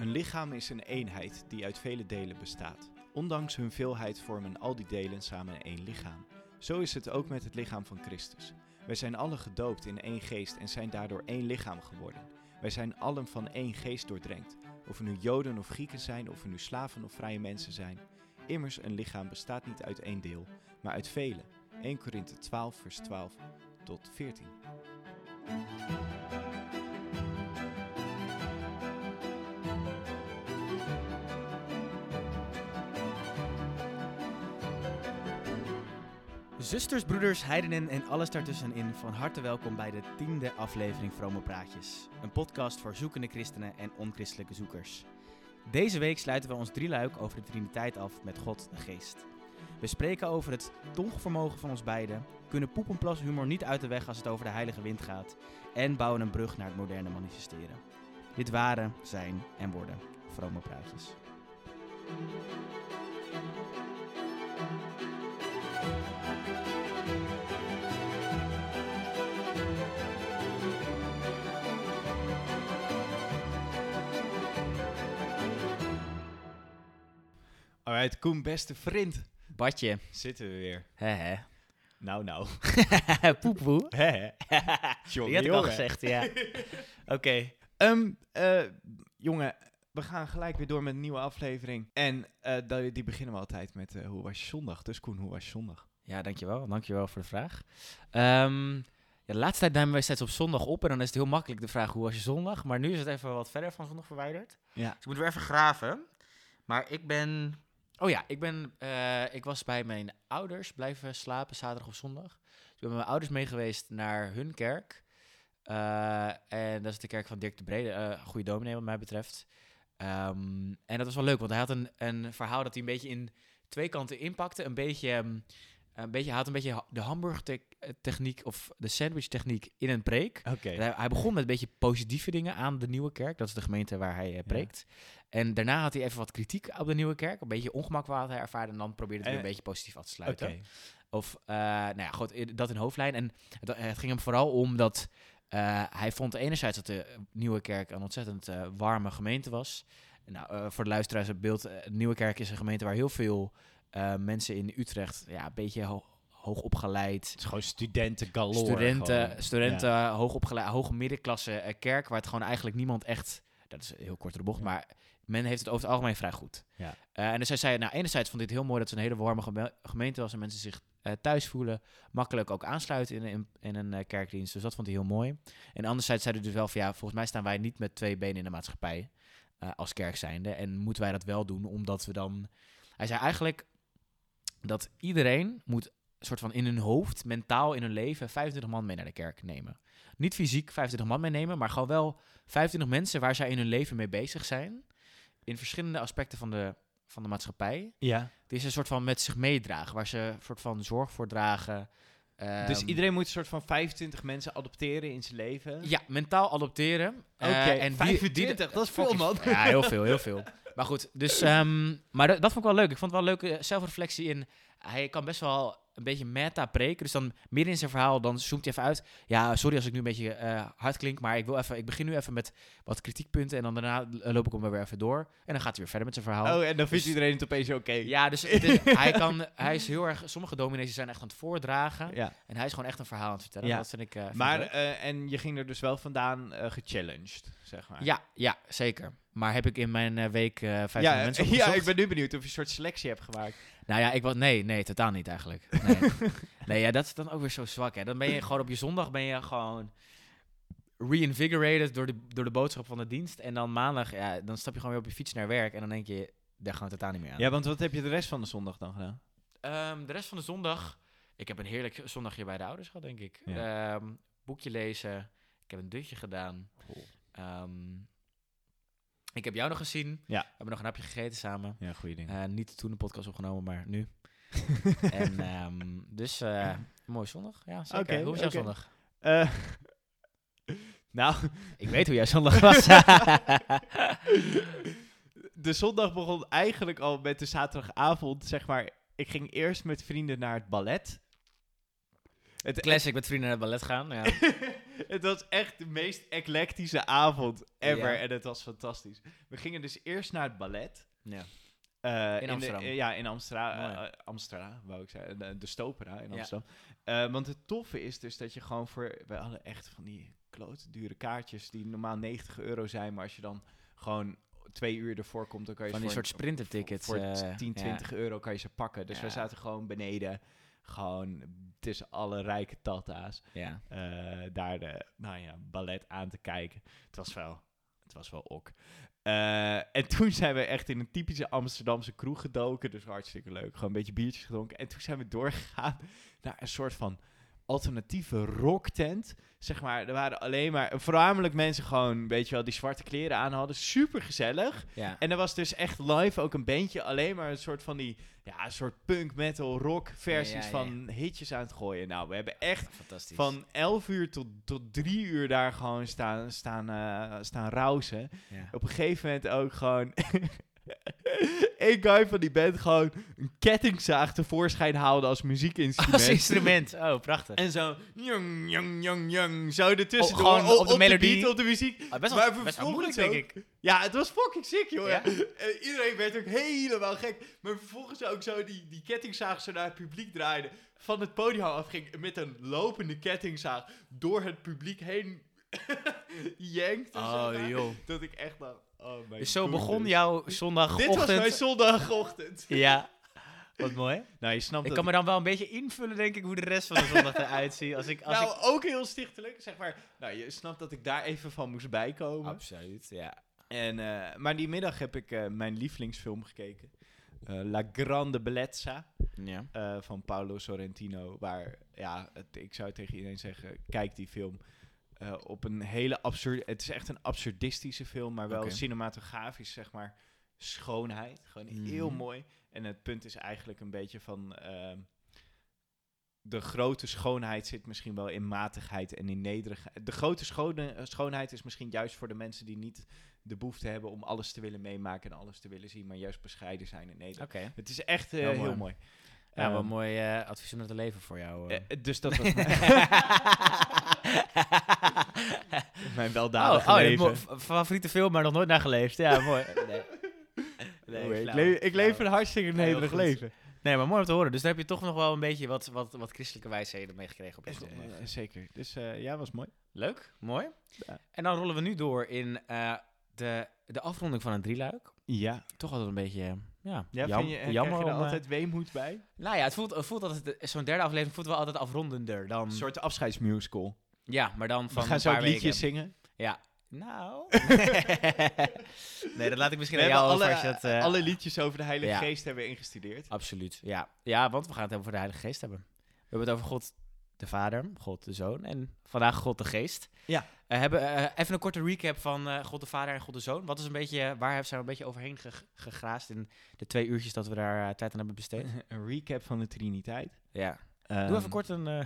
Een lichaam is een eenheid die uit vele delen bestaat. Ondanks hun veelheid vormen al die delen samen één lichaam. Zo is het ook met het lichaam van Christus. Wij zijn allen gedoopt in één geest en zijn daardoor één lichaam geworden. Wij zijn allen van één geest doordrenkt. Of we nu Joden of Grieken zijn, of we nu slaven of vrije mensen zijn. Immers, een lichaam bestaat niet uit één deel, maar uit vele. 1 Korinthe 12, vers 12 tot 14. Zusters, broeders, heidenen en alles daartussenin, van harte welkom bij de tiende aflevering Vrome Praatjes. Een podcast voor zoekende christenen en onchristelijke zoekers. Deze week sluiten we ons drieluik over de Triniteit af met God de Geest. We spreken over het tongvermogen van ons beiden, kunnen poepenplas humor niet uit de weg als het over de heilige wind gaat en bouwen een brug naar het moderne manifesteren. Dit waren, zijn en worden Vrome Praatjes. Alright, Koen, beste vriend. Badje. Zitten we weer. Nou, nou. Poepoe. Hè. Die had ik al gezegd, ja. Oké. Ehm, eh, jongen, we gaan gelijk weer door met een nieuwe aflevering. En da- die beginnen we altijd met eh, hoe was je zondag? Dus Koen, hoe was je zondag? Ja, dankjewel. Dankjewel voor de vraag. Ehm, ja, de laatste tijd nemen wij steeds op zondag op en dan is het heel makkelijk de vraag hoe was je zondag. Maar nu is het even wat verder van zondag verwijderd. Ja. Dus ik moet weer even graven. Maar ik ben... Oh ja, ik, ben, eh, ik was bij mijn ouders blijven slapen zaterdag of zondag. Dus ik ben met mijn ouders mee geweest naar hun kerk. Eh, en dat is de kerk van Dirk de Brede. eh goede dominee wat mij betreft. Ehm, en dat was wel leuk, want hij had een, een verhaal dat hij een beetje in twee kanten inpakte. Een beetje, ehm, een beetje, hij had een beetje de hamburgertechniek of de sandwich techniek in een preek. Hij, hij begon met een beetje positieve dingen aan de nieuwe kerk. Dat is de gemeente waar hij eh, preekt. En daarna had hij even wat kritiek op de nieuwe kerk. Een beetje ongemak wat hij ervaarde. En dan probeerde hij Eh, een beetje positief af te sluiten. Of, eh, nou ja, goed, dat in hoofdlijn. En het, het ging hem vooral om dat eh, hij vond enerzijds dat de nieuwe kerk een ontzettend eh, warme gemeente was. Nou, eh, voor de luisteraars het beeld, eh, de nieuwe kerk is een gemeente waar heel veel eh, mensen in Utrecht, ja, een beetje ho- hoog opgeleid, Het is gewoon studenten galore. studenten, gewoon. studenten hoog opgeleid, hoge middenklasse eh, kerk, waar het gewoon eigenlijk niemand echt, dat is een heel korte bocht, Ja. maar men heeft het over het algemeen vrij goed. Ja. Eh, en dus hij zei, nou enerzijds vond dit heel mooi dat het een hele warme geme- gemeente was en mensen zich thuis voelen, makkelijk ook aansluiten in, in, in een kerkdienst, dus dat vond hij heel mooi. En anderzijds zei hij dus wel van, ja, volgens mij staan wij niet met twee benen in de maatschappij als kerk zijnde en moeten wij dat wel doen, omdat we dan, hij zei eigenlijk dat iedereen moet soort van in hun hoofd, mentaal in hun leven, 25 man mee naar de kerk nemen. Niet fysiek 25 man meenemen, maar gewoon wel 25 mensen waar zij in hun leven mee bezig zijn. In verschillende aspecten van de, van de maatschappij. Ja. Die ze een soort van met zich meedragen, waar ze een soort van zorg voor dragen. Dus Ehm, iedereen moet een soort van 25 mensen adopteren in zijn leven? Ja, mentaal adopteren. Oké, Eh, en die- 25, die- dat is veel, man. Ja, heel veel, heel veel. Maar goed, dus, ehm, maar dat, dat vond ik wel leuk. Ik vond het wel een leuke zelfreflectie in. Hij kan best wel een beetje meta preken. Dus dan midden in zijn verhaal, dan zoomt hij even uit. Ja, sorry als ik nu een beetje eh, hard klink, maar ik, wil even, ik begin nu even met wat kritiekpunten. En dan daarna eh, loop ik hem weer even door. En dan gaat hij weer verder met zijn verhaal. Oh, en dan vindt Dus- iedereen het opeens oké. Ja, dus is- hij, kan, hij is heel erg... Sommige dominees zijn echt aan het voordragen. Ja. En hij is gewoon echt een verhaal aan het vertellen. Ja. Dat vind ik... eh, vind Maar, en je ging er dus wel vandaan gechallenged, zeg maar. ja, ja, zeker. Maar heb ik in mijn eh, week eh 50 ja, mensen ja, opgezocht? ik ben nu benieuwd of je een soort selectie hebt gemaakt. Nou ja, ik was... Nee, nee, totaal niet eigenlijk. Nee, nee ja, dat is dan ook weer zo zwak, hè. Dan ben je gewoon op je zondag ben je gewoon reinvigorated door de, door de boodschap van de dienst. En dan maandag, ja, dan stap je gewoon weer op je fiets naar werk. En dan denk je, daar gaan we totaal niet meer aan. Ja, want wat heb je de rest van de zondag dan gedaan? Ehm, de rest van de zondag... Ik heb een heerlijk zondagje bij de ouders gehad, denk ik. Ja. Ehm, boekje lezen. Ik heb een dutje gedaan. Ehm, ik heb jou nog gezien. Ja. We hebben nog een hapje gegeten samen. Ja, goede ding. Eh, niet toen de podcast opgenomen, maar nu. en ehm, dus, eh een mooie zondag. Ja, zeker. Hoe was jouw zondag? Eh, nou, Ik weet hoe jouw zondag was. de zondag begon eigenlijk al met de zaterdagavond, zeg maar. Ik ging eerst met vrienden naar het ballet. Het, Classic met vrienden naar het ballet gaan. Ja. Het was echt de meest eclectische avond ever. Ja. En het was fantastisch. We gingen dus eerst naar het ballet. Ja. Eh, In de- Amsterdam. eh, ja, in Amsterdam. Mooi. eh, Amsterdam, wou ik zeggen. De, de Stopera in. Amsterdam. Eh, want het toffe is dus dat je gewoon voor... We hadden echt van die klote dure kaartjes die normaal 90 euro zijn. Maar als je dan gewoon twee uur ervoor komt, dan kan je Van die voor soort sprintertickets. Voor eh, 10, ja. 20 euro kan je ze pakken. Dus we zaten gewoon beneden. Gewoon tussen alle rijke tata's. Ja. eh, daar de nou ja, ballet aan te kijken. Het was wel, het was wel ok. Eh, en toen zijn we echt in een typische Amsterdamse kroeg gedoken. Dus hartstikke leuk. Gewoon een beetje biertjes gedronken. En toen zijn we doorgegaan naar een soort van alternatieve rocktent. Zeg maar, er waren alleen maar, voornamelijk mensen gewoon, weet je wel, die zwarte kleren aan hadden. Super gezellig. ja. En er was dus echt live ook een bandje, alleen maar een soort van die, ja, een soort punk, metal, rock versies Ja, ja, ja. van hitjes aan het gooien. Nou, we hebben echt van 11 uur tot, tot 3 uur daar gewoon staan, staan, eh, staan rausen. Op een gegeven moment ook gewoon. Eén guy van die band gewoon een kettingzaag tevoorschijn haalde als muziekinstrument. Als instrument. Oh, prachtig. En zo, jong, jong, jong, jong, zo ertussen. Oh, gewoon op de melodie? beat, op de muziek. Ah, best maar wel, best wel vervolgens moeilijk, denk ik. Ja, het was fucking sick, joh. Ja? Eh, iedereen werd ook helemaal gek. Maar vervolgens ook zo die, die kettingzaag zo naar het publiek draaide. Van het podium afging met een lopende kettingzaag door het publiek heen jankte. Oh, maar. joh. Dat ik echt dacht, oh Dus zo goodness. begon jouw zondagochtend. Dit was mijn zondagochtend. Ja. Wat mooi. Nou, je snapt Ik dat kan me dan wel een beetje invullen, denk ik, hoe de rest van de zondag eruit ziet. Als ik, als nou, ik... ook heel stichtelijk, zeg maar. Nou, je snapt dat ik daar even van moest bijkomen. Absoluut, ja. En, eh, maar die middag heb ik eh, mijn lievelingsfilm gekeken. Eh, La Grande Bellezza Ja. van Paolo Sorrentino. Waar, ja, het- ik zou tegen iedereen zeggen, kijk die film. Eh, op een hele absurde... Het is echt een absurdistische film, maar wel cinematografisch, zeg maar, schoonheid. Gewoon heel Mhm. mooi. En het punt is eigenlijk een beetje van... ehm, de grote schoonheid zit misschien wel in matigheid en in nederigheid. De grote schone- schoonheid is misschien juist voor de mensen die niet de behoefte hebben om alles te willen meemaken en alles te willen zien, maar juist bescheiden zijn en nederig. Oké. Het is echt eh, Heel heel mooi. mooi. Ja, wel Ehm, mooi eh, advies om te leven voor jou. dus dat was mijn oh, weldadige oh, leven. favoriete film, maar nog nooit naar geleefd. Ja, mooi. Nee. Nee, Oh, ik, flauw, le- ik leef een hartstikke nederig leven. Nee, maar mooi om te horen. Dus daar heb je toch nog wel een beetje wat, wat, wat christelijke wijsheden meegekregen op Eh, zondag. eh, zeker. Dus eh, ja, was mooi. Leuk, mooi. Ja. En dan rollen we nu door in eh, de, de afronding van een drieluik. Ja. Toch altijd een beetje ja, Ja, jam- vind je, eh, jammer krijg je er om... altijd weemoed bij? nou ja, het voelt, het voelt altijd, zo'n derde aflevering voelt wel altijd afrondender dan... Een soort afscheidsmusical. Ja, maar dan van We gaan een zo ook paar liedjes weken. zingen. Nou... nee, dat laat ik misschien aan hebben jou alle, over als je het... eh, alle liedjes over de Heilige ja. Geest hebben we ingestudeerd. Absoluut, ja. Ja, want we gaan het over de Heilige Geest hebben. We hebben het over God de Vader, God de Zoon en vandaag God de Geest. Ja. We hebben eh, even een korte recap van eh, God de Vader en God de Zoon. Wat is een beetje, waar zijn we een beetje overheen ge- gegraast in de twee uurtjes dat we daar tijd aan hebben besteed? een recap van de Triniteit. ja. Doe Ehm, even kort een...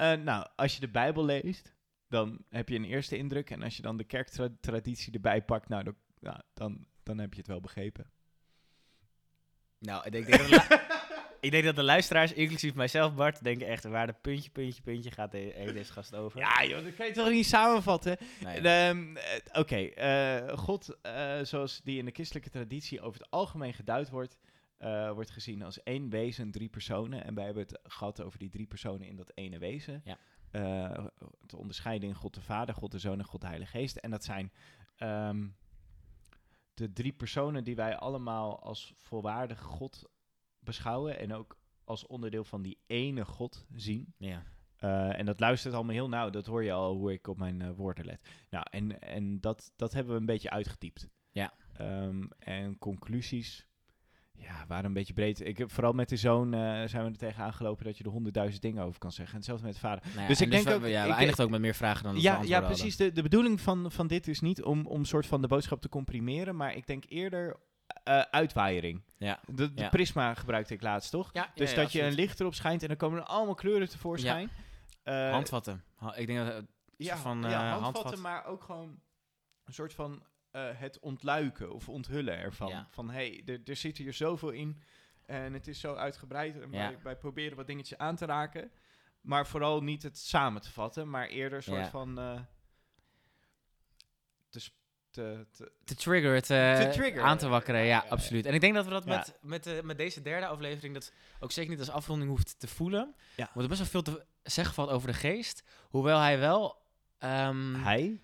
eh, nou, als je de Bijbel leest, dan heb je een eerste indruk. En als je dan de kerktraditie erbij pakt, nou, dan, nou, dan, dan heb je het wel begrepen. nou, ik denk, dat de ik denk dat de luisteraars, inclusief mijzelf Bart, denken echt waar de puntje, puntje, puntje gaat de, eh, deze gast over. Ja, joh, dat kan je toch niet samenvatten? Nee. Ehm, eh, Oké, God, zoals die in de christelijke traditie over het algemeen geduid wordt, eh, wordt gezien als één wezen, drie personen. En wij hebben het gehad over die drie personen in dat ene wezen. Ja. Eh, te onderscheiden in God de Vader, God de Zoon en God de Heilige Geest. En dat zijn ehm, de drie personen die wij allemaal als volwaardig God beschouwen. En ook als onderdeel van die ene God zien. Ja. Eh, en dat luistert allemaal heel nauw. Dat hoor je al hoe ik op mijn woorden let. Nou, en, en dat, dat hebben we een beetje uitgetypt. Ja. Ehm, en conclusies, ja, waren een beetje breed. Ik heb, vooral met de zoon eh, zijn we er tegen aangelopen dat je er honderdduizend dingen over kan zeggen. En hetzelfde met de vader. Nou ja, Dus ik denk we, ook- Ja, we ik- ook met meer vragen dan Ja, ja, precies. De, de bedoeling van, van dit is niet om, om soort van de boodschap te comprimeren, maar ik denk eerder eh uitwaaiering. Ja. De, de Ja. prisma gebruikte ik laatst, toch? Ja, Dus dat je een licht erop schijnt en dan komen er allemaal kleuren tevoorschijn. Eh, handvatten. Ha- ik denk dat ja, van, handvatten, handvat. maar ook gewoon een soort van eh, het ontluiken of onthullen ervan. Ja. Van hé, hey, er- zit hier zoveel in en het is zo uitgebreid en Ja. wij, wij proberen wat dingetjes aan te raken. Maar vooral niet het samen te vatten, maar eerder een soort Ja. van... eh, te, sp- te, te, Te trigger, het eh, Te triggeren. aan te wakkeren, ja, absoluut. En ik denk dat we dat met, met, met deze derde aflevering dat ook zeker niet als afronding hoeft te voelen. Ja. Want er best wel veel te zeggen valt over de geest. Hoewel hij wel... ehm, Hij?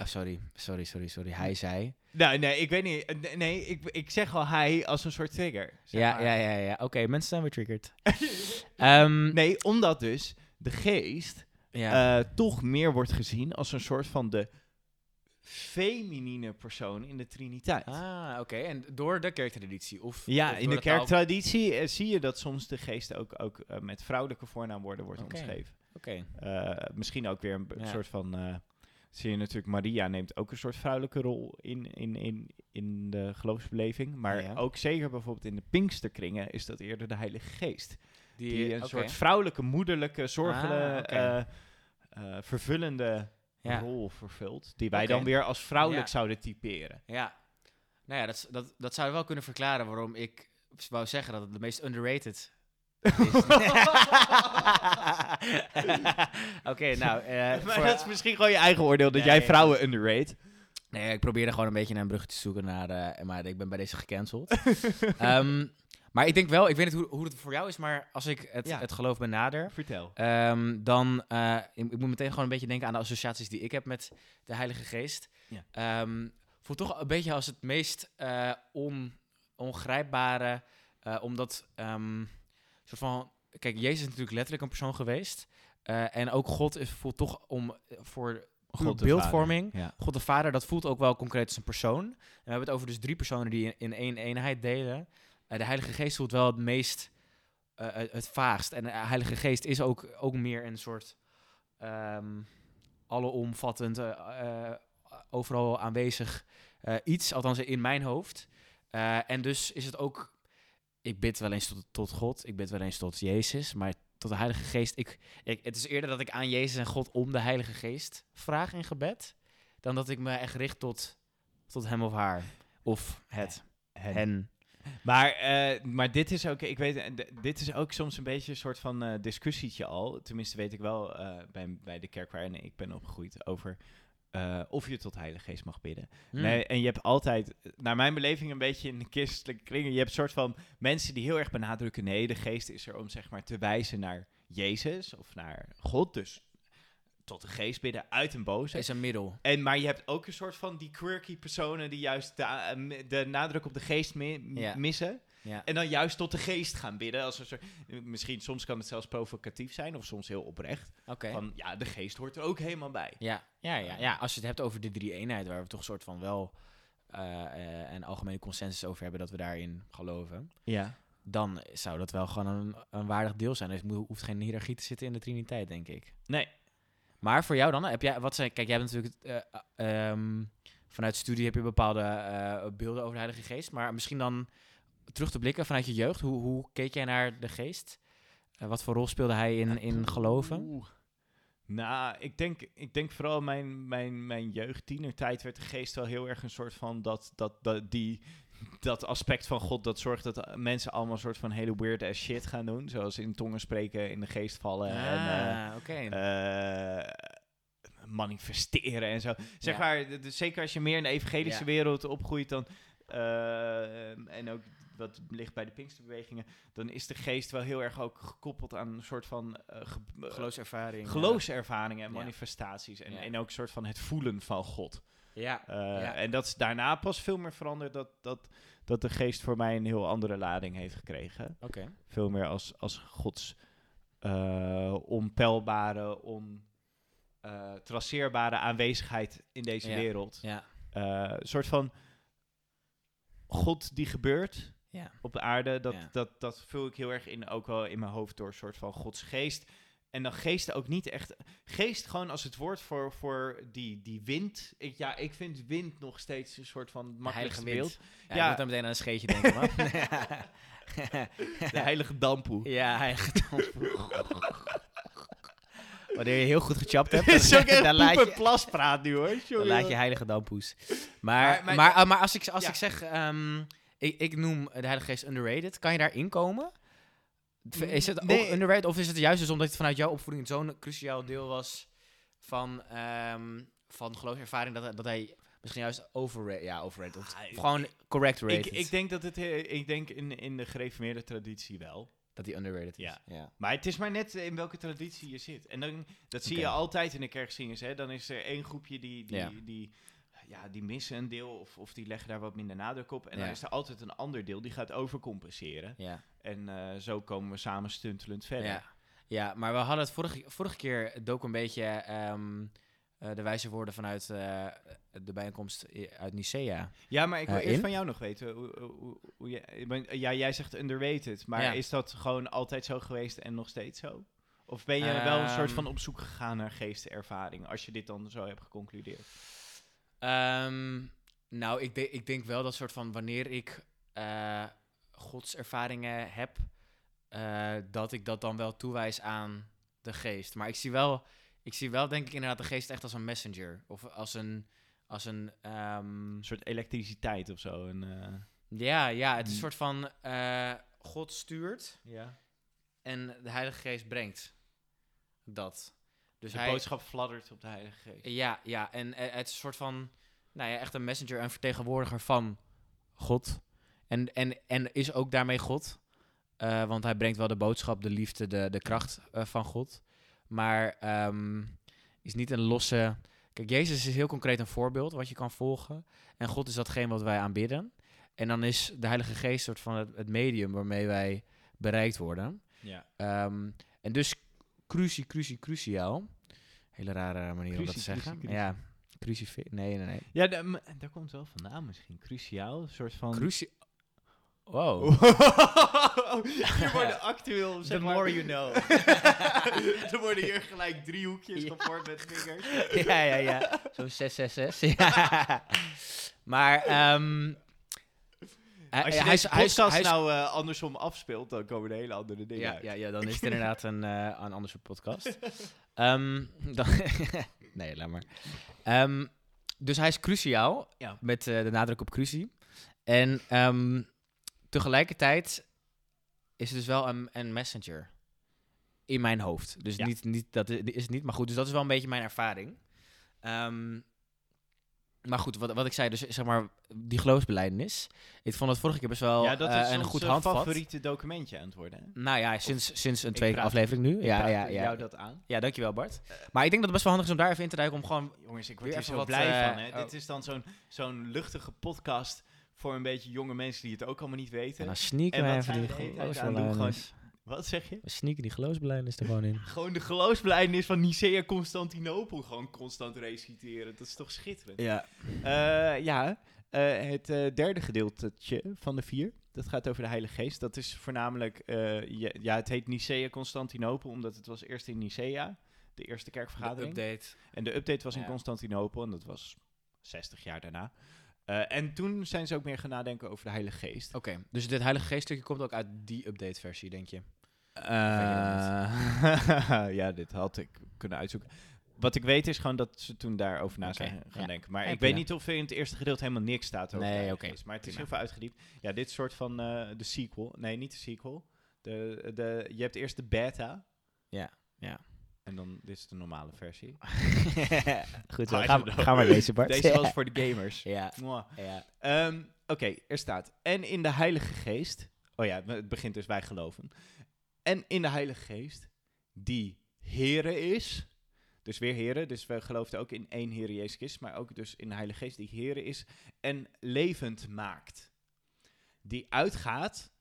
Oh, sorry, sorry, sorry, sorry. Hij zei... Nou, nee, ik weet niet. Nee, ik, ik zeg al hij als een soort trigger. zeg Ja, maar. ja, ja, ja. Oké, mensen zijn weer triggered. Ehm, Nee, omdat dus de geest ja. eh, toch meer wordt gezien als een soort van de feminine persoon in de Triniteit. ah, oké. En door de kerktraditie? Of, Ja, of in de kerktraditie eh, zie je dat soms de geest ook, ook eh, met vrouwelijke voornaamwoorden wordt Oké. omschreven. Oké. Misschien ook weer een Ja. soort van. Zie je natuurlijk, Maria neemt ook een soort vrouwelijke rol in, in, in, in de geloofsbeleving. Maar Ja. ook zeker bijvoorbeeld in de Pinksterkringen is dat eerder de Heilige Geest. Die, een soort vrouwelijke, moederlijke, zorgende, Ah, eh, eh, vervullende Ja. rol vervult. Die wij dan weer als vrouwelijk Ja. zouden typeren. Ja. Nou ja, dat, dat, dat zou wel kunnen verklaren waarom ik wou zeggen dat het de meest underrated is. Oké, nou... eh, maar voor- dat is misschien gewoon je eigen oordeel dat Nee, jij vrouwen underrate. Nee, ik probeerde gewoon een beetje naar een brug te zoeken naar... eh, maar ik ben bij deze gecanceld. Ehm, maar ik denk wel, ik weet niet hoe, hoe het voor jou is, maar als ik het, Ja. het geloof benader... Vertel. Ehm, dan, eh, ik, ik moet meteen gewoon een beetje denken aan de associaties die ik heb met de Heilige Geest. Ja. Ehm, voelt toch een beetje als het meest eh, on, ongrijpbare, eh, omdat, ehm, soort van, kijk, Jezus is natuurlijk letterlijk een persoon geweest. eh, en ook God is, voelt toch om voor God de beeldvorming. Vader. Ja. God de Vader, dat voelt ook wel concreet als een persoon. En we hebben het over dus drie personen die in, in één eenheid delen. Eh, de Heilige Geest voelt wel het meest eh, het, vaagst. En de Heilige Geest is ook, ook meer een soort ehm alleomvattend, overal aanwezig iets, althans in mijn hoofd. En dus is het ook, ik bid wel eens tot, tot God, ik bid wel eens tot Jezus, maar tot de Heilige Geest. Ik, ik, het is eerder dat ik aan Jezus en God om de Heilige Geest vraag in gebed, dan dat ik me echt richt tot, tot hem of haar. Of het, Hen. hen. Maar, eh, maar dit is ook, ik weet, eh, dit is ook soms een beetje een soort van eh, discussietje al. Tenminste weet ik wel bij, bij de kerk waarin ik ben opgegroeid over eh, of je tot Heilige Geest mag bidden. Hmm. Nee, en je hebt altijd, naar mijn beleving, een beetje in de christelijke kringen. Je hebt een soort van mensen die heel erg benadrukken: nee, de geest is er om zeg maar te wijzen naar Jezus of naar God. Dus tot de geest bidden uit een boze. is een middel. En, maar je hebt ook een soort van die quirky personen die juist de, eh, de nadruk op de geest mi- m- Ja. missen. Ja. En dan juist tot de geest gaan bidden. Als een soort, misschien soms kan het zelfs provocatief zijn of soms heel oprecht. Oké. Van ja, de geest hoort er ook helemaal bij. Ja, ja, ja, ja, als je het hebt over de drie eenheid, waar we toch een soort van wel eh, eh, een algemene consensus over hebben dat we daarin geloven, Ja. dan zou dat wel gewoon een, een waardig deel zijn. Er moet- hoeft geen hiërarchie te zitten in de Triniteit, denk ik. Nee. Maar voor jou dan, heb jij, wat zijn, kijk, jij hebt natuurlijk eh, ehm, vanuit studie heb je bepaalde beelden over de Heilige Geest, maar misschien dan terug te blikken vanuit je jeugd, hoe, hoe keek jij naar de Geest? Eh, wat voor rol speelde hij in, in geloven? Oeh. Nou, ik denk, ik denk vooral mijn, mijn, mijn jeugd, tienertijd, werd de geest wel heel erg een soort van dat, dat, dat, die, dat aspect van God dat zorgt dat eh, mensen allemaal een soort van hele weird ass shit gaan doen. Zoals in tongen spreken, in de geest vallen en Ah, eh, manifesteren en zo. Zeg Ja. maar, zeker als je meer in de evangelische Ja. wereld opgroeit dan... en ook wat ligt bij de Pinksterbewegingen, dan is de geest wel heel erg ook gekoppeld aan een soort van eh, ge- eh, Geloofservaring. geloofservaringen en manifestaties. En, ook een soort van het voelen van God. Ja. Eh, Ja. En dat is daarna pas veel meer veranderd dat, dat, dat de geest voor mij een heel andere lading heeft gekregen. Oké. Veel meer als, als Gods eh, onpeilbare, on, traceerbare aanwezigheid in deze Ja. wereld. Ja. Een soort van God die gebeurt Ja. op de aarde. Dat, Ja. dat, dat vul ik heel erg in, ook wel in mijn hoofd door een soort van Gods geest. En dan geest ook niet echt. Geest gewoon als het woord voor, voor die, die wind. Ik, ja, ik vind wind nog steeds een soort van Heilige beeld. Ja, Ja. Ik moet dan meteen aan een scheetje denken, man. De heilige dampoe. ja, heilige dampoe. Wanneer je heel goed gechapt hebt, echt dan, laat je, plaspraat nu hoor. dan Jongen. laat je heilige dampoes. Maar, Maar- maar, maar- maar, maar als, ik, als Ja. ik zeg, ehm, ik, ik noem de Heilige Geest underrated, kan je daarin komen? Is het Nee. ook underrated of is het juist dus omdat het vanuit jouw opvoeding zo'n cruciaal deel was van, ehm van geloofservaring dat, dat hij misschien juist overrated, ja, overrated, of, Ah, of gewoon correct Ik, rated, ik denk dat het, eh, ik denk in, in de gereformeerde traditie wel. dat hij underrated is. Ja. ja. Maar het is maar net in welke traditie je zit. En dan, dat zie je altijd in de kerkzingers. Hè? Dan is er één groepje die, die, Ja. die, ja, die missen een deel of, of die leggen daar wat minder nadruk op. En dan is er altijd een ander deel die gaat overcompenseren. Ja. En eh, zo komen we samen stuntelend verder. Ja. ja, maar we hadden het vorige, vorige keer ook een beetje ehm, eh, de wijze woorden vanuit eh, de bijeenkomst uit Nicea. Ja, maar ik wil eerst in? van jou nog weten. Hoe, hoe, hoe, ben- ja, jij zegt underrated. Maar Ja. is dat gewoon altijd zo geweest en nog steeds zo? Of ben je wel een soort Ehm. van op zoek gegaan naar geestervaring, als je dit dan zo hebt geconcludeerd? Ehm, nou, ik, de- ik denk wel dat soort van wanneer ik eh godservaringen heb, eh, dat ik dat dan wel toewijs aan de geest. Maar ik zie wel, ik zie wel denk ik inderdaad de geest echt als een messenger. Of als een, als een ehm, soort elektriciteit of zo. Eh, ja, ja, het is een Mm. soort van God stuurt ja. en de Heilige Geest brengt dat. Dus de hij, boodschap fladdert op de Heilige Geest. Ja, ja, en eh, het is een soort van, nou ja, echt een messenger, een vertegenwoordiger van God. En, en, en is ook daarmee God. Eh, want hij brengt wel de boodschap, de liefde, de, de kracht eh, van God. Maar ehm, is niet een losse. Kijk, Jezus is heel concreet een voorbeeld wat je kan volgen. En God is datgene wat wij aanbidden. En dan is de Heilige Geest soort van het, het medium waarmee wij bereikt worden. Ja. Ehm, en dus cruci, cruci, cruciaal. Hele rare manier om dat te zeggen. cruci, cruci. Ja, crucifix. Nee, nee, nee. Ja, daar komt wel vandaan misschien. Cruciaal, een soort van... Cruci... Wow. hier worden actueel, zeg The maar... more you know. er worden hier gelijk driehoekjes Ja. gevormd met vingers. ja, ja, ja. Zo'n 666. Ja. Maar, ehm hij, Als je hij deze is- hij is- podcast hij is- nou eh, andersom afspeelt, dan komen er hele andere dingen ja, uit. ja, ja, dan is het inderdaad een, eh een ander soort podcast. Ehm, dan nee, laat maar. Ehm, dus hij is cruciaal, Ja. met eh, de nadruk op crucie. En ehm, tegelijkertijd is het dus wel een, een messenger in mijn hoofd. Dus Ja. niet, niet, dat is het niet, maar goed. Dus dat is wel een beetje mijn ervaring. Ehm, maar goed, wat, wat ik zei, dus zeg maar, die geloofsbelijdenis. Ik vond het vorige keer best wel ja, dat eh, is een ons goed eh, handvat. favoriete documentje aan het worden. Hè? Nou ja, sinds, sinds een tweede aflevering nu. Ik Ja, ja, ja. jou dat aan. Ja, dankjewel Bart. Maar ik denk dat het best wel handig is om daar even in te duiken om gewoon... Jongens, ik word hier zo wat, blij eh, van. Hè? oh. Dit is dan zo'n zo'n luchtige podcast voor een beetje jonge mensen die het ook allemaal niet weten. En dan sneaken En wat even die Wat zeg je? We sneaken die geloofsbelijdenis er gewoon in. Gewoon de geloofsbelijdenis van Nicea Constantinopel gewoon constant reciteren. Dat is toch schitterend? Ja. Eh, ja, eh, het eh, derde gedeeltetje van de vier. Dat gaat over de Heilige Geest. Dat is voornamelijk, eh, ja, ja, het heet Nicea Constantinopel, omdat het was eerst in Nicea, de eerste kerkvergadering. update. En de update was in. Constantinopel en dat was 60 jaar daarna. Eh, en toen zijn ze ook meer gaan nadenken over de Heilige Geest. Oké, dus dit Heilige Geeststukje komt ook uit die update-versie, denk je? Eh, ja, dit had ik kunnen uitzoeken. Wat ik weet is gewoon dat ze toen daarover na zijn gaan ja. denken. Maar Ja, ik prima. weet niet of er in het eerste gedeelte helemaal niks staat over Nee, oké. Maar het is heel veel uitgediept. Ja, dit soort van eh, de sequel. Nee, niet de sequel. De, de, je hebt eerst de beta. Ja, ja. En dan, dit is de normale versie. Goed zo, zo, ga- ga, ga maar lezen, Bart. Deze was voor de gamers. Ja, ja. Ehm, Oké, er staat. En in de Heilige Geest. Oh ja, het begint dus wij geloven. En in de Heilige Geest, die Here is. Dus weer Here. Dus we geloofden ook in één Heer Jezus. Maar ook dus in de Heilige Geest, die Here is. En levend maakt. Die uitgaat.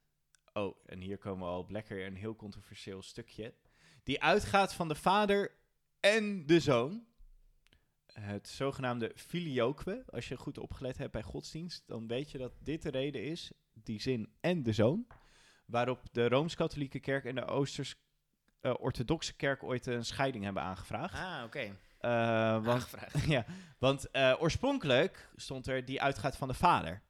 Oh, en hier komen we al lekker een heel controversieel stukje. Die uitgaat van de Vader en de Zoon het zogenaamde filioque. Als je goed opgelet hebt bij godsdienst, dan weet je dat dit de reden is, die zin en de zoon, waarop de Rooms-Katholieke Kerk en de Oosters-Orthodoxe Kerk ooit een scheiding hebben aangevraagd. Ah, oké. Eh, want Aangevraagd. ja, want eh, oorspronkelijk stond er die uitgaat van de vader.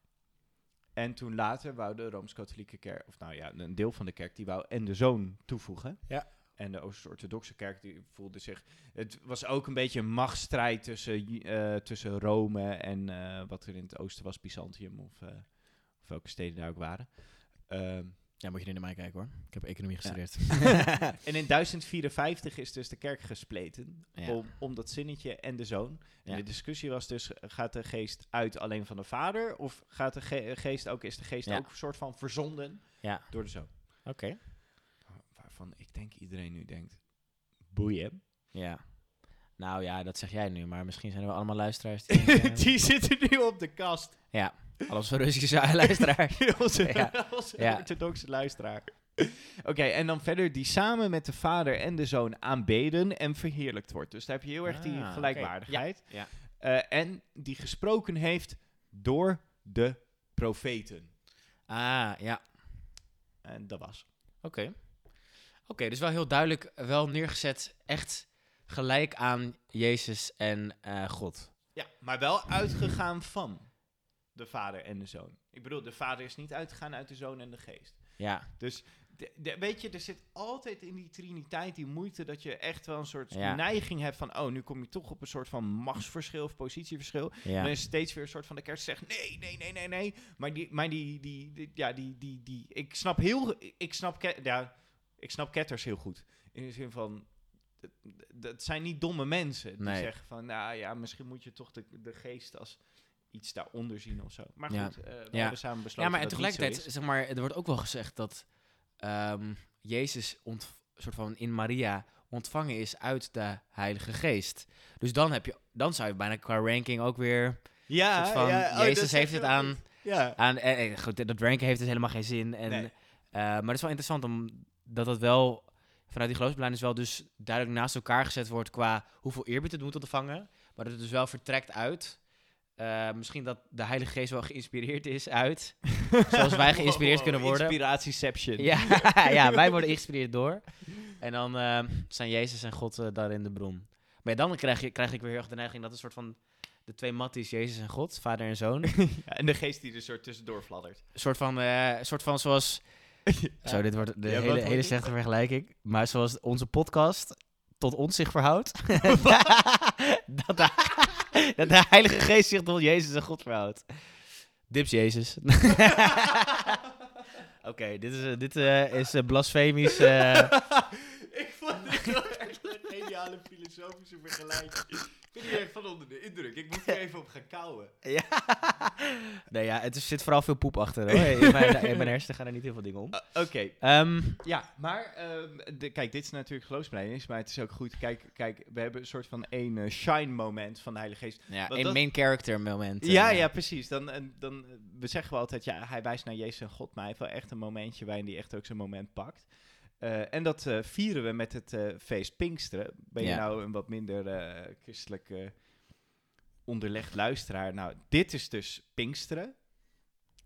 En toen later wou de Rooms-Katholieke Kerk, of nou ja, een deel van de kerk, die wou en de zoon toevoegen. Ja. En de Oost-Orthodoxe Kerk die voelde zich. Het was ook een beetje een machtsstrijd tussen, eh, tussen Rome en eh, wat er in het oosten was, Byzantium of, eh, of welke steden daar ook waren. Ehm, Ja, moet je niet naar mij kijken hoor. Ik heb economie gestudeerd. en in 1054 is dus de kerk gespleten Ja. om, om dat zinnetje en de zoon. En Ja. de discussie was dus, gaat de geest uit alleen van de vader? Of gaat de ge- geest ook, is de geest ook een soort van verzonden Ja. door de zoon? Oké. Waarvan ik denk iedereen nu denkt, boeien. Ja. Nou ja, dat zeg jij nu, maar misschien zijn er wel allemaal luisteraars die... Die zitten nu op de kast. ja, alles voor Russische luisteraars. onze Ja. onze Ja. orthodoxe luisteraar. Oké, en dan verder die samen met de vader en de zoon aanbeden en verheerlijkt wordt. Dus daar heb je heel erg die Ah, gelijkwaardigheid. Ja. Eh, en die gesproken heeft door de profeten. Ah, ja. En dat was. Oké. Oké, dus wel heel duidelijk wel neergezet, echt gelijk aan Jezus en eh, God. Ja, maar wel uitgegaan van de vader en de zoon. Ik bedoel, de vader is niet uitgegaan uit de zoon en de geest. Ja, Dus de, de- weet je, er zit altijd in die triniteit die moeite dat je echt wel een soort Ja. neiging hebt van, oh, nu kom je toch op een soort van machtsverschil of positieverschil. En ja. dan is steeds weer een soort van de kerk zegt, nee, nee, nee, nee, nee. Maar die, maar die, die, die- ja, die, die, die, ik snap heel, ik snap, ja, ik snap ketters heel goed. In de zin van, dat- dat zijn niet domme mensen die Nee. zeggen van, nou ja, misschien moet je toch de, de geest als iets daaronder zien of zo. Maar Ja. goed, eh, we Ja. hebben samen besloten ja, maar en tegelijkertijd, zeg maar, er wordt ook wel gezegd dat ehm, Jezus ont, soort van in Maria ontvangen is uit de Heilige Geest. Dus dan, heb je, dan zou je bijna qua ranking ook weer... Ja, soort van, ja, oh, Jezus heeft het aan. Ja. aan eh, eh, goed, dat ranken heeft dus helemaal geen zin. En, Nee. eh, maar het is wel interessant omdat dat wel vanuit die geloofsbeleidnis wel dus duidelijk naast elkaar gezet wordt qua hoeveel eerbied het moet ontvangen. Maar dat het dus wel vertrekt uit. Eh, misschien dat de Heilige Geest wel geïnspireerd is uit. zoals wij geïnspireerd kunnen worden. Inspiratieception. Ja, ja, wij worden geïnspireerd door. En dan eh, zijn Jezus en God eh, daarin de bron. Maar ja, dan krijg, je, krijg ik weer heel erg de neiging dat een soort van de twee matties, Jezus en God, vader en zoon. Een Ja, en de geest die er soort tussendoor fladdert. soort van, soort van zoals. Zo, dit wordt de Ja, hele, hele slechte vergelijking. Maar zoals onze podcast tot ons zich verhoudt. dat, dat de Heilige Geest zich tot Jezus en God verhoudt. Dips Jezus. Oké, dit is, eh, dit, eh, is eh, blasfemisch. eh, ik vond dit wel echt een geniale filosofische vergelijking. Ik ben hier echt van onder de indruk. Ik moet er even op gaan kouwen. ja. nee, ja, het is- zit vooral veel poep achter. Hoor. In, mijn, in mijn hersenen gaan er niet heel veel dingen om. Uh, Oké. Ehm, Ja, maar ehm, de, kijk, dit is natuurlijk geloofsbelijdenis, maar het is ook goed. Kijk, kijk we hebben een soort van één eh, shine moment van de Heilige Geest. ja, een dat- main character moment. eh. Ja, ja, precies. Dan, en dan, eh, we zeggen wel altijd, ja, hij wijst naar Jezus en God, maar hij heeft wel echt een momentje waarin hij echt ook zijn moment pakt. Eh, en dat eh, vieren we met het eh, feest Pinksteren. Ben je Ja. nou een wat minder christelijk eh, onderlegd luisteraar? Nou, dit is dus Pinksteren.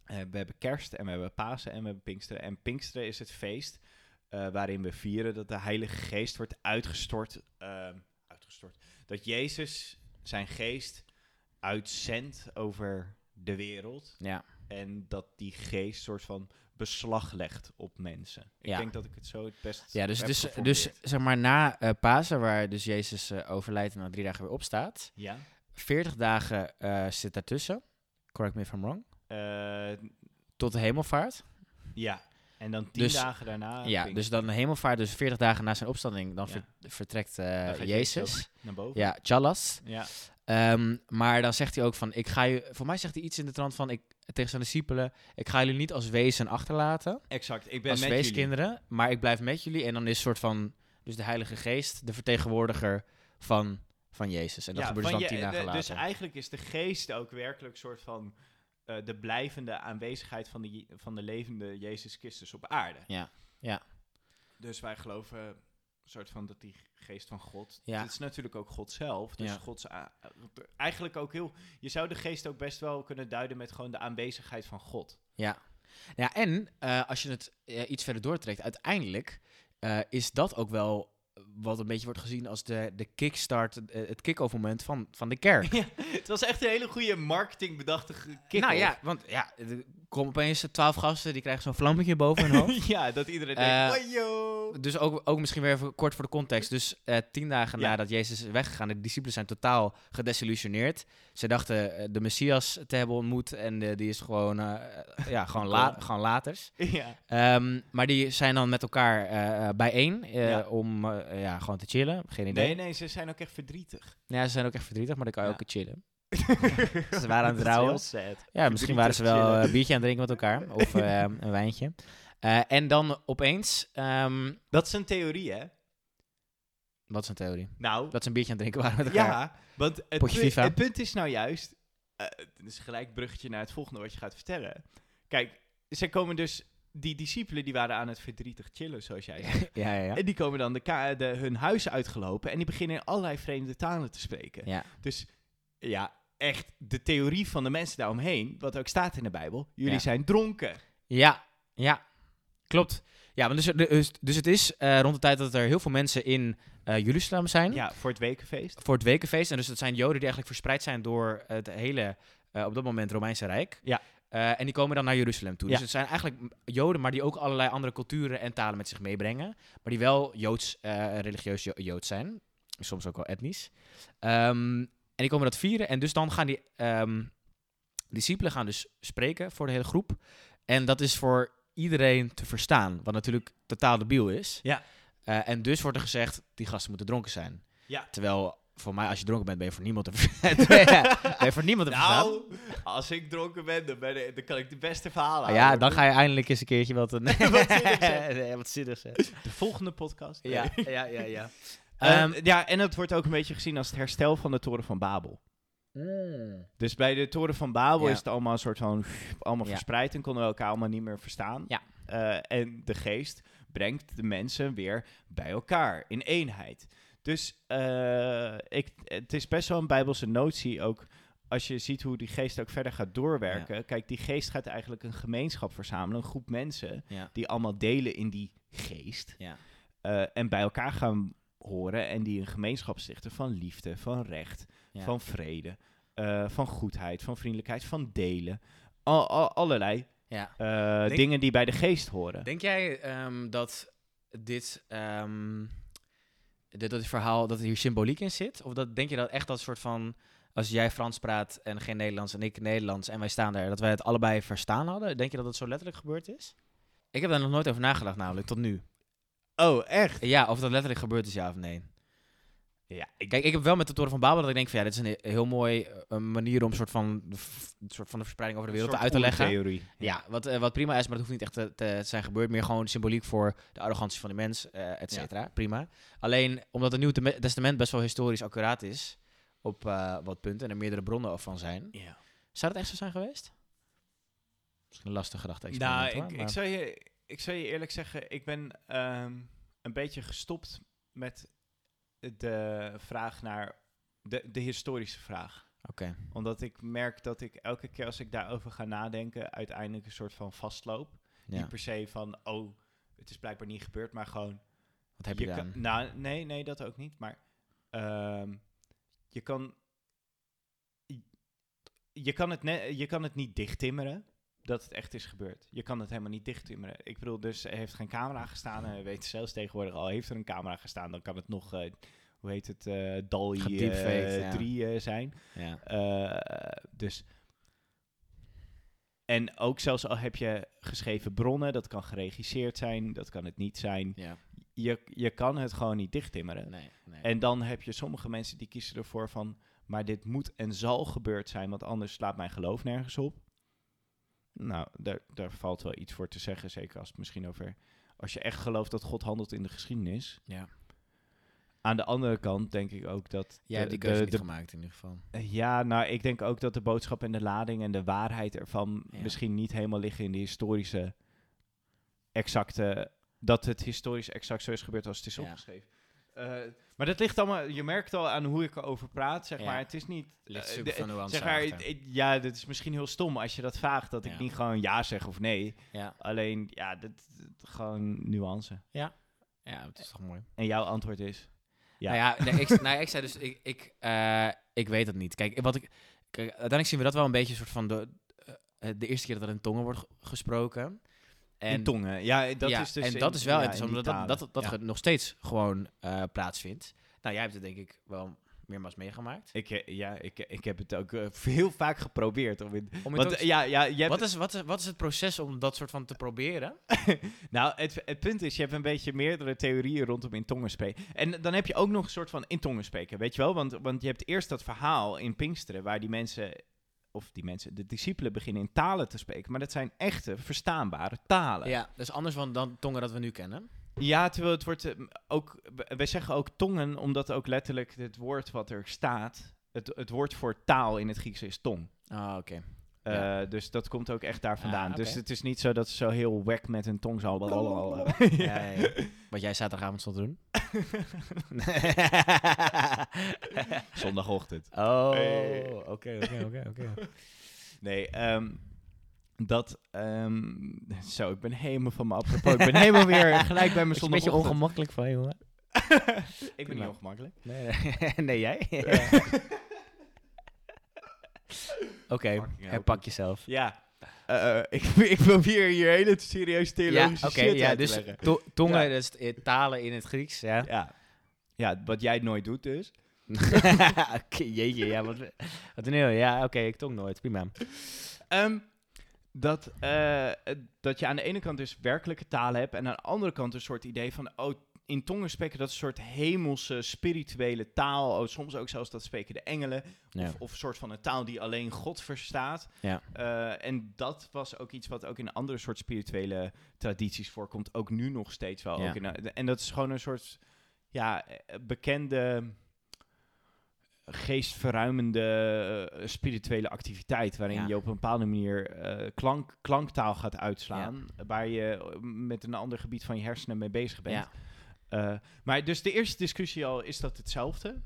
We hebben kerst en we hebben Pasen en we hebben Pinksteren. En Pinksteren is het feest waarin we vieren dat de Heilige Geest wordt uitgestort. ehm, uitgestort. Dat Jezus zijn geest uitzendt over de wereld. Ja. En dat die geest soort van beslag legt op mensen. Ik Ja. denk dat ik het zo het best Ja, dus, dus, dus zeg maar na eh, Pasen, waar dus Jezus eh, overlijdt en na drie dagen weer opstaat. Ja. 40 dagen eh, zit daartussen. Correct me if I'm wrong. Tot de hemelvaart. ja. En dan tien Dus- dagen daarna... ja, dus dan de hemelvaart, dus 40 dagen na zijn opstanding, dan Ja. ver- vertrekt Jezus. naar boven. Ja, Chalas. Ja. Ehm, maar dan zegt hij ook van, ik ga je, voor mij zegt hij iets in de trant van, ik, tegen zijn discipelen, ik ga jullie niet als wezen achterlaten, Exact. Ik ben als met jullie. weeskinderen, maar ik blijf met jullie. En dan is soort van, dus de Heilige Geest, de vertegenwoordiger van, van Jezus. En dat Ja, gebeurt dus dan tien dagen de- later. Dus eigenlijk is de geest ook werkelijk soort van eh, de blijvende aanwezigheid van de, van de levende Jezus Christus op aarde. Ja, ja. Dus wij geloven soort van dat die geest van God. Ja. Het is natuurlijk ook God zelf. Dus Ja. Gods eigenlijk ook heel. Je zou de geest ook best wel kunnen duiden met gewoon de aanwezigheid van God. Ja, ja en eh, als je het eh, iets verder doortrekt, uiteindelijk eh, is dat ook wel wat een beetje wordt gezien als de, de kickstart, eh, het kick-off moment van, van de kerk. Ja, het was echt een hele goede marketing bedachte kick nou ja, want ja, de komen opeens twaalf gasten, die krijgen zo'n vlammetje boven hun hoofd. ja, dat iedereen Eh, denkt, "Oh, yo." Dus ook, ook misschien weer even kort voor de context. Dus eh, tien dagen Ja. nadat Jezus is weggegaan, de discipelen zijn totaal gedesillusioneerd. Ze dachten eh, de Messias te hebben ontmoet en eh, die is gewoon, eh, ja, gewoon, la gewoon laters. Ja. Ehm, maar die zijn dan met elkaar eh, eh, bijeen eh, Ja. om eh, ja, gewoon te chillen. Geen idee. Nee, nee, ze zijn ook echt verdrietig. Ja, ze zijn ook echt verdrietig, maar dan kan je Ja. ook chillen. Ze waren aan het. Ja, misschien waren ze wel chillen. eh, een biertje aan het drinken met elkaar. Of eh, een wijntje. Eh, en dan opeens... ehm, Dat is een theorie, hè? wat is een theorie? Nou, Dat ze een biertje aan het drinken waren met elkaar. ja, want het, Potje pu- FIFA. het punt is nou juist... eh, het is gelijk een bruggetje naar het volgende wat je gaat vertellen. Kijk, ze komen dus... Die discipelen die waren aan het verdrietig chillen, zoals jij zei. Ja, ja, ja. En die komen dan de ka- de, hun huis uitgelopen en die beginnen in allerlei vreemde talen te spreken. Ja. Dus ja, echt de theorie van de mensen daaromheen, wat ook staat in de Bijbel, jullie Ja. zijn dronken. Ja, ja, klopt. Ja, want dus, dus, dus het is eh, rond de tijd dat er heel veel mensen in eh, Jeruzalem zijn Ja, voor het wekenfeest. voor het wekenfeest. En dus het zijn Joden die eigenlijk verspreid zijn door het hele, eh, op dat moment, Romeinse Rijk. Ja. Eh, en die komen dan naar Jeruzalem toe. Ja. Dus het zijn eigenlijk Joden, maar die ook allerlei andere culturen en talen met zich meebrengen. Maar die wel Joods, eh, religieus Jo- Joods zijn. Soms ook wel etnisch. Ehm, en die komen dat vieren. En dus dan gaan die ehm, discipelen gaan dus spreken voor de hele groep. En dat is voor iedereen te verstaan. Wat natuurlijk totaal debiel is. Ja. Eh, en dus wordt er gezegd, die gasten moeten dronken zijn. Ja. Terwijl, voor mij, als je dronken bent, ben je voor niemand te verstaan. ben je voor niemand te. Nou, als ik dronken ben, dan, ben ik- dan kan ik de beste verhalen Ah, ja, houden. dan ga je eindelijk eens een keertje wat... Een Wat zinnigs zeggen. Zeggen. De volgende podcast. Ja, Nee. ja, ja, ja. Eh, Ehm, ja, en het wordt ook een beetje gezien als het herstel van de Toren van Babel. mm. Dus bij de Toren van Babel Ja. is het allemaal een soort van allemaal Ja. verspreid en konden we elkaar allemaal niet meer verstaan. Ja. Eh, en de geest brengt de mensen weer bij elkaar in eenheid. Dus eh, ik, het is best wel een bijbelse notie ook. Als je ziet hoe die geest ook verder gaat doorwerken. Kijk, die geest gaat eigenlijk een gemeenschap verzamelen. Een groep mensen Ja. die allemaal delen in die geest. Ja. Eh, en bij elkaar gaan horen. En die een gemeenschap stichten van liefde, van recht, van vrede, eh, van goedheid, van vriendelijkheid, van delen. Al, al- allerlei Denk- dingen die bij de geest horen. Denk jij ehm, dat dit, ehm, dit, dat verhaal, dat er hier symboliek in zit? Of dat, denk je dat echt dat soort van, als jij Frans praat en geen Nederlands en ik Nederlands en wij staan daar, dat wij het allebei verstaan hadden? Denk je dat dat zo letterlijk gebeurd is? Ik heb daar nog nooit over nagedacht namelijk, tot nu. oh, echt? Ja, of dat letterlijk gebeurd is, ja of nee. Ja, ik, Kijk, ik heb wel met de Toren van Babel dat ik denk van ja, dit is een he- heel mooi eh, een manier om een soort van, een soort van de verspreiding over de wereld uit te leggen. Theorie. Ja, wat, eh, wat prima is, maar dat hoeft niet echt te, te zijn gebeurd. Meer gewoon symboliek voor de arrogantie van de mens, eh et cetera. Prima. Alleen, omdat het Nieuwe Testament best wel historisch accuraat is op wat punten en er meerdere bronnen van zijn. Ja. Zou dat echt zo zijn geweest? Misschien een lastige gedachte. Nou, ik, ik, maar- zou je, ik zou je eerlijk zeggen, ik ben ehm, een beetje gestopt met de vraag naar de, de historische vraag. Oké, Omdat ik merk dat ik elke keer als ik daarover ga nadenken, uiteindelijk een soort van vastloop. ja. Niet per se van, oh, het is blijkbaar niet gebeurd, maar gewoon... Wat heb je, kan, dan? nou, nee, nee, dat ook niet. Maar ehm, je kan... Je kan, het ne- je kan het niet dichttimmeren dat het echt is gebeurd. Je kan het helemaal niet dichttimmeren. Ik bedoel, dus er heeft geen camera gestaan. En we weten zelfs tegenwoordig al, heeft er een camera gestaan, dan kan het nog, eh, hoe heet het, eh DALI Gedeepfaked, eh ja. 3 eh, zijn. Ja. Dus. En ook zelfs al heb je geschreven bronnen, dat kan geregisseerd zijn, dat kan het niet zijn. ja. Je, je kan het gewoon niet dichttimmeren. Nee, nee. En dan heb je sommige mensen die kiezen ervoor van, maar dit moet en zal gebeurd zijn, want anders slaat mijn geloof nergens op. Nou, daar, daar valt wel iets voor te zeggen, zeker als het misschien over, als je echt gelooft dat God handelt in de geschiedenis. ja. Aan de andere kant denk ik ook dat... Jij hebt die keuze de- niet de- gemaakt in ieder geval. Ja, nou, ik denk ook dat de boodschap en de lading en de waarheid ervan Ja. misschien niet helemaal liggen in de historische exacte, dat het historisch exact zo is gebeurd als het is Ja. opgeschreven. Eh, maar dat ligt allemaal, je merkt al aan hoe ik erover praat, zeg Ja. maar. Het is niet... Ligt eh, super de- veel nuance zeg maar, ja, dat is misschien heel stom als je dat vraagt, dat Ja. ik niet gewoon ja zeg of nee. Ja. Alleen, ja, dat, dat- gewoon nuance. ja, het is toch mooi. En jouw antwoord is? Ja. Ja. Nou ja, nee, ik, nou, ik zei dus, ik, ik, eh, ik weet het niet. Kijk, wat ik, kijk, uiteindelijk zien we dat wel een beetje een soort van de, de eerste keer dat er in tongen wordt gesproken. En, in tongen. Ja, dat ja, is dus en in- dat is wel ja, interessant, omdat dat, dat, dat nog steeds gewoon eh, plaatsvindt. Nou, jij hebt het denk ik wel meermaals meegemaakt. Ik, eh, ja, ik, ik heb het ook eh, heel vaak geprobeerd. Om in, Om want, eh, ja, ja, je hebt, wat, is, wat, is, wat is het proces om dat soort van te proberen? Nou, het, het punt is, je hebt een beetje meerdere theorieën rondom in tongen spreken. En dan heb je ook nog een soort van in tongen spreken, weet je wel? Want, want je hebt eerst dat verhaal in Pinksteren, waar die mensen, of die mensen, de discipelen beginnen in talen te spreken. Maar dat zijn echte, verstaanbare talen. Ja, dat is anders van dan tongen dat we nu kennen. Ja, terwijl het wordt eh, ook, wij zeggen ook tongen, omdat ook letterlijk het woord wat er staat, het, het woord voor taal in het Grieks is tong. Ah, oké. Eh, Ja. Dus dat komt ook echt daar vandaan. Ah, Dus het is niet zo dat ze zo heel wack met hun tong zal. Ja, ja, ja. Wat jij zaterdagavond stond te doen. Zondagochtend. oh, oké, oké, oké. Nee, ehm, dat... ehm, zo, ik ben helemaal van me apropos. Ik ben helemaal weer gelijk bij mijn Is een beetje zondagochtend. ongemakkelijk van jongen. ik ben niet ongemakkelijk. Nee, nee, nee jij? Oké, herpak Piet. jezelf. Ja. eh, ik, ik probeer hier hele serieus Ja, theologische shit ja, uit te dus leggen. to- tongen, Ja. dat is eh, talen in het Grieks, ja. Ja. ja, wat jij nooit doet dus. Jeetje, ja, wat, wat een heel, ja, oké, ik tong nooit, prima. Ehm, dat, eh, dat je aan de ene kant dus werkelijke talen hebt en aan de andere kant een soort idee van, oh, in tongen spreken dat is een soort hemelse, spirituele taal. Oh, soms ook zelfs dat spreken de engelen. Ja. Of, of een soort van een taal die alleen God verstaat. Ja. Eh, en dat was ook iets wat ook in andere soort spirituele tradities voorkomt. Ook nu nog steeds wel. Ja. Ook in, en dat is gewoon een soort ja, eh, bekende geestverruimende eh, spirituele activiteit. Waarin Ja. je op een bepaalde manier eh, klank, klanktaal gaat uitslaan. Waar je eh, met een ander gebied van je hersenen mee bezig bent. Ja. Eh, maar dus de eerste discussie al, is dat hetzelfde?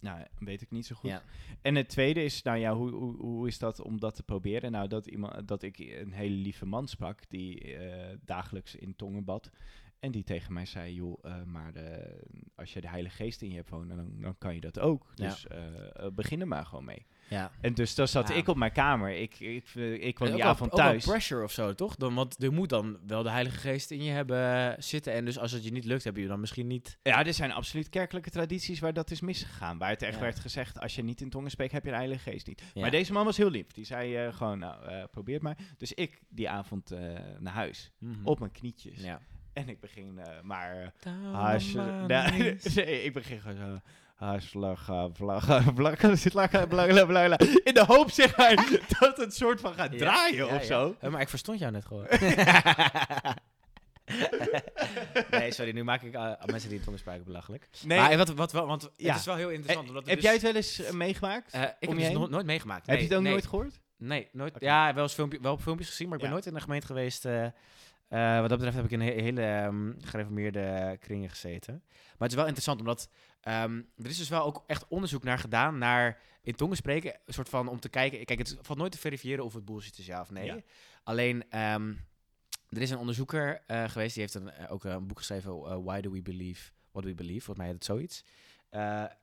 Nou, weet ik niet zo goed. Ja. En het tweede is, nou ja, hoe, hoe, hoe is dat om dat te proberen? Nou, dat, iemand, dat ik een hele lieve man sprak die eh, dagelijks in tongen bad. En die tegen mij zei, joh, eh, maar de, als je de Heilige Geest in je hebt wonen, dan, dan kan je dat ook. Ja. Dus eh, begin er maar gewoon mee. Ja. En dus dan zat Ja. ik op mijn kamer. Ik, ik, ik kwam die ook avond ook wel thuis. pressure of zo, toch? Dan, want er moet dan wel de Heilige Geest in je hebben zitten. En dus als het je niet lukt, heb je dan misschien niet... Ja, er zijn absoluut kerkelijke tradities waar dat is misgegaan. Waar het echt Ja. werd gezegd, als je niet in tongen spreekt, heb je de Heilige Geest niet. Ja. Maar deze man was heel lief. Die zei eh, gewoon, nou, eh, probeer het maar. Dus ik die avond eh, naar huis, op mijn knietjes. Ja. En ik begin eh, maar... eh, Oh, haas- nee, nee, ik begin gewoon zo... Vlagga, vlagga. In de hoop, zeg maar, dat het soort van gaat draaien of zo. Maar ik verstond jou net gewoon. nee, sorry, nu maak ik eh, mensen die in tongen spraken belachelijk. Nee, Maar wat, wat, wel- want Ja. het is wel heel interessant. eh, omdat heb dus- jij het wel eens eh, meegemaakt? Ik heb het dus nooit meegemaakt. heb je het ook nee. nooit gehoord? Nee, nooit. Ja, wel, eens filmpje, wel op filmpjes gezien, maar ik ben Ja. nooit in een gemeente geweest. Eh, wat dat betreft heb ik in he- hele ehm, gereformeerde kringen gezeten. Maar het is wel interessant, omdat ehm, er is dus wel ook echt onderzoek naar gedaan, naar in tongen spreken, een soort van om te kijken. Kijk, het valt nooit te verifiëren of het bullshit is, ja of nee. Ja. Alleen, ehm, er is een onderzoeker eh, geweest, die heeft een, eh, ook een boek geschreven, Why Do We Believe What We Believe, volgens mij heet het zoiets.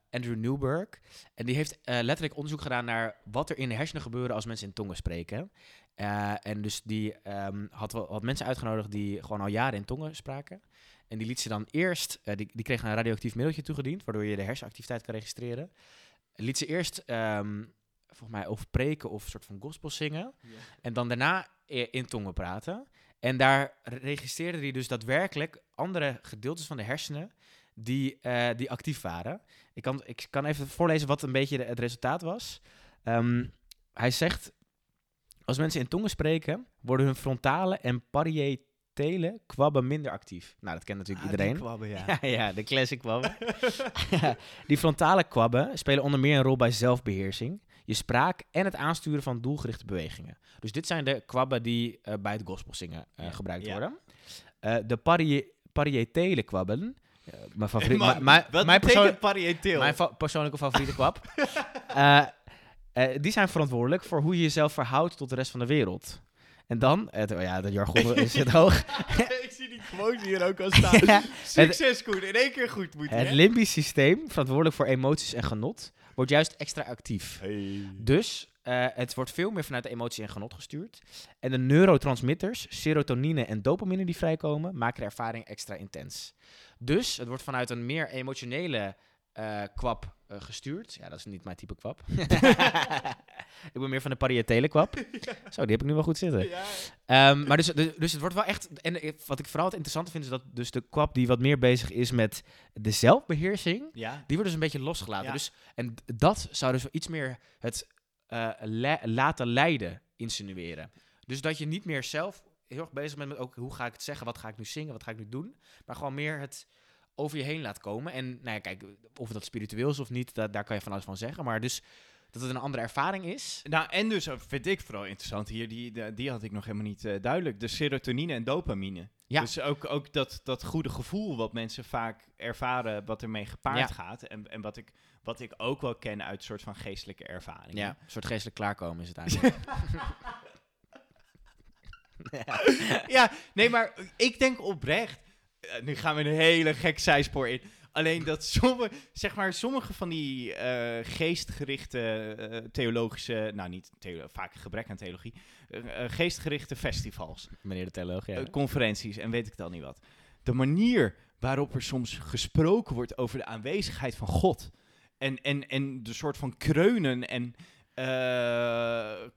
Andrew Newberg. En die heeft letterlijk onderzoek gedaan naar wat er in de hersenen gebeuren als mensen in tongen spreken. Eh, en dus die ehm, had, had mensen uitgenodigd die gewoon al jaren in tongen spraken. En die liet ze dan eerst, eh, die, die kregen een radioactief middeltje toegediend, waardoor je de hersenactiviteit kan registreren. Liet ze eerst, ehm, volgens mij, of preken of een soort van gospel zingen. En dan daarna in tongen praten. En daar registreerde hij dus daadwerkelijk andere gedeeltes van de hersenen die, eh, die actief waren. Ik kan, ik kan even voorlezen wat een beetje de- het resultaat was. Ehm, hij zegt, als mensen in tongen spreken, worden hun frontale en parietele kwabben minder actief. Nou, dat kent natuurlijk iedereen. ja. Ja, ja, de classic kwabben. die frontale kwabben spelen onder meer een rol bij zelfbeheersing, je spraak en het aansturen van doelgerichte bewegingen. Dus dit zijn de kwabben die eh, bij het gospelzingen eh, Ja. gebruikt Ja. worden. Eh, de parie parietele kwabben, eh, mijn favoriet, mijn- mijn- persoonlijke favoriete kwab. Eh, eh, die zijn verantwoordelijk voor hoe je jezelf verhoudt tot de rest van de wereld. En dan, het, oh ja, de jargon is het hoog. ik zie die quote hier ook al staan. Ja, Succes, Koen. In één keer goed moet het limbisch systeem, verantwoordelijk voor emoties en genot, wordt juist extra actief. Hey. Dus eh, het wordt veel meer vanuit de emotie en genot gestuurd. En de neurotransmitters, serotonine en dopamine die vrijkomen, maken de ervaring extra intens. Dus het wordt vanuit een meer emotionele eh, kwap eh, gestuurd. Ja, dat is niet mijn type kwap. ik ben meer van de parietele kwap. Zo, die heb ik nu wel goed zitten. Ja. Ehm, maar dus, dus dus het wordt wel echt. En wat ik vooral het interessante vind, is dat dus de kwap die wat meer bezig is met de zelfbeheersing. ja. Die wordt dus een beetje losgelaten. Dus, en dat zou dus iets meer het eh, le- laten leiden insinueren. Dus dat je niet meer zelf heel erg bezig bent met ook hoe ga ik het zeggen, wat ga ik nu zingen, wat ga ik nu doen. Maar gewoon meer het over je heen laat komen. En nou ja, kijk, of dat spiritueel is of niet, da- daar kan je van alles van zeggen. Maar dus dat het een andere ervaring is. Nou, en dus eh, vind ik vooral interessant hier, die, die, had ik nog helemaal niet eh, duidelijk. De serotonine en dopamine. Ja. Dus ook, ook dat, dat goede gevoel wat mensen vaak ervaren, wat ermee gepaard Ja. gaat. En, en wat, ik, wat ik ook wel ken uit soort van geestelijke ervaringen. Ja, een soort geestelijk klaarkomen is het eigenlijk. ja, nee, maar ik denk oprecht. Eh, nu gaan we een hele gek zijspoor in. Alleen dat sommige, zeg maar, sommige van die eh, geestgerichte eh, theologische, nou niet theo, vaak gebrek aan theologie, geestgerichte festivals, Meneer de theoloog, ja. conferenties en weet ik het al niet wat. De manier waarop er soms gesproken wordt over de aanwezigheid van God en, en, en de soort van kreunen en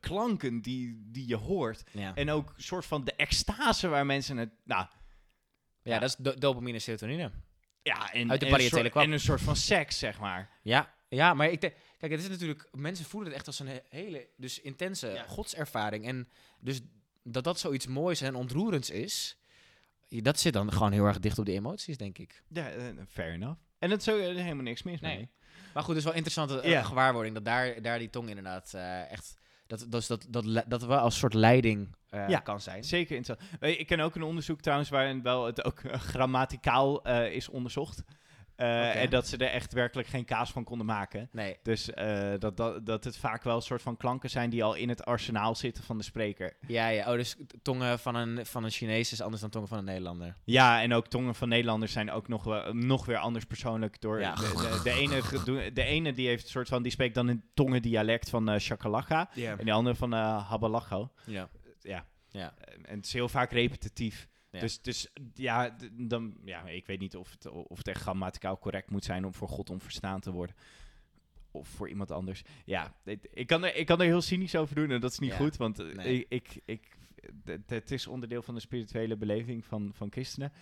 klanken die, die je hoort. ja. En ook een soort van de extase waar mensen het. Nou, ja, dat is do- dopamine en serotonine. ja, en, Uit de en een soort- kwap. En een soort van seks, zeg maar. Ja, ja, maar ik denk, kijk, het is natuurlijk, mensen voelen het echt als een he- hele, dus intense Ja. godservaring. En dus dat dat zoiets moois en ontroerends is, dat zit dan gewoon heel erg dicht op de emoties, denk ik. Ja, eh, fair enough. En ook, eh, helemaal niks mis Nee. mee. Maar goed, het is wel interessante eh, Ja. gewaarwording dat daar, daar die tong inderdaad eh, echt, dat, dat, dat, dat, dat wel als soort leiding eh, Ja. kan zijn. Zeker interessant. Ik ken ook een onderzoek trouwens waarin wel het ook eh, grammaticaal eh, is onderzocht. Eh. En dat ze er echt werkelijk geen kaas van konden maken. Nee, Dus eh, dat, dat, dat het vaak wel een soort van klanken zijn die al in het arsenaal zitten van de spreker. ja, ja, oh, dus tongen van een, van een Chinees is anders dan tongen van een Nederlander. Ja, en ook tongen van Nederlanders zijn ook nog, wel, nog weer anders persoonlijk. Door Ja. de, de, de, ene, de ene die heeft een soort van, die spreekt dan een tongendialect van Shakalaka. Ja. En de andere van Habalacho. Ja. Ja. Ja. En het is heel vaak repetitief. Ja. Dus, dus ja, dan, ja, ik weet niet of het, of het echt grammaticaal correct moet zijn om voor God onverstaan te worden. Of voor iemand anders. Ja, ik, ik kan, er, ik kan er heel cynisch over doen en dat is niet Ja. goed. Want eh, Nee. ik, ik, het is onderdeel van de spirituele beleving van, van christenen.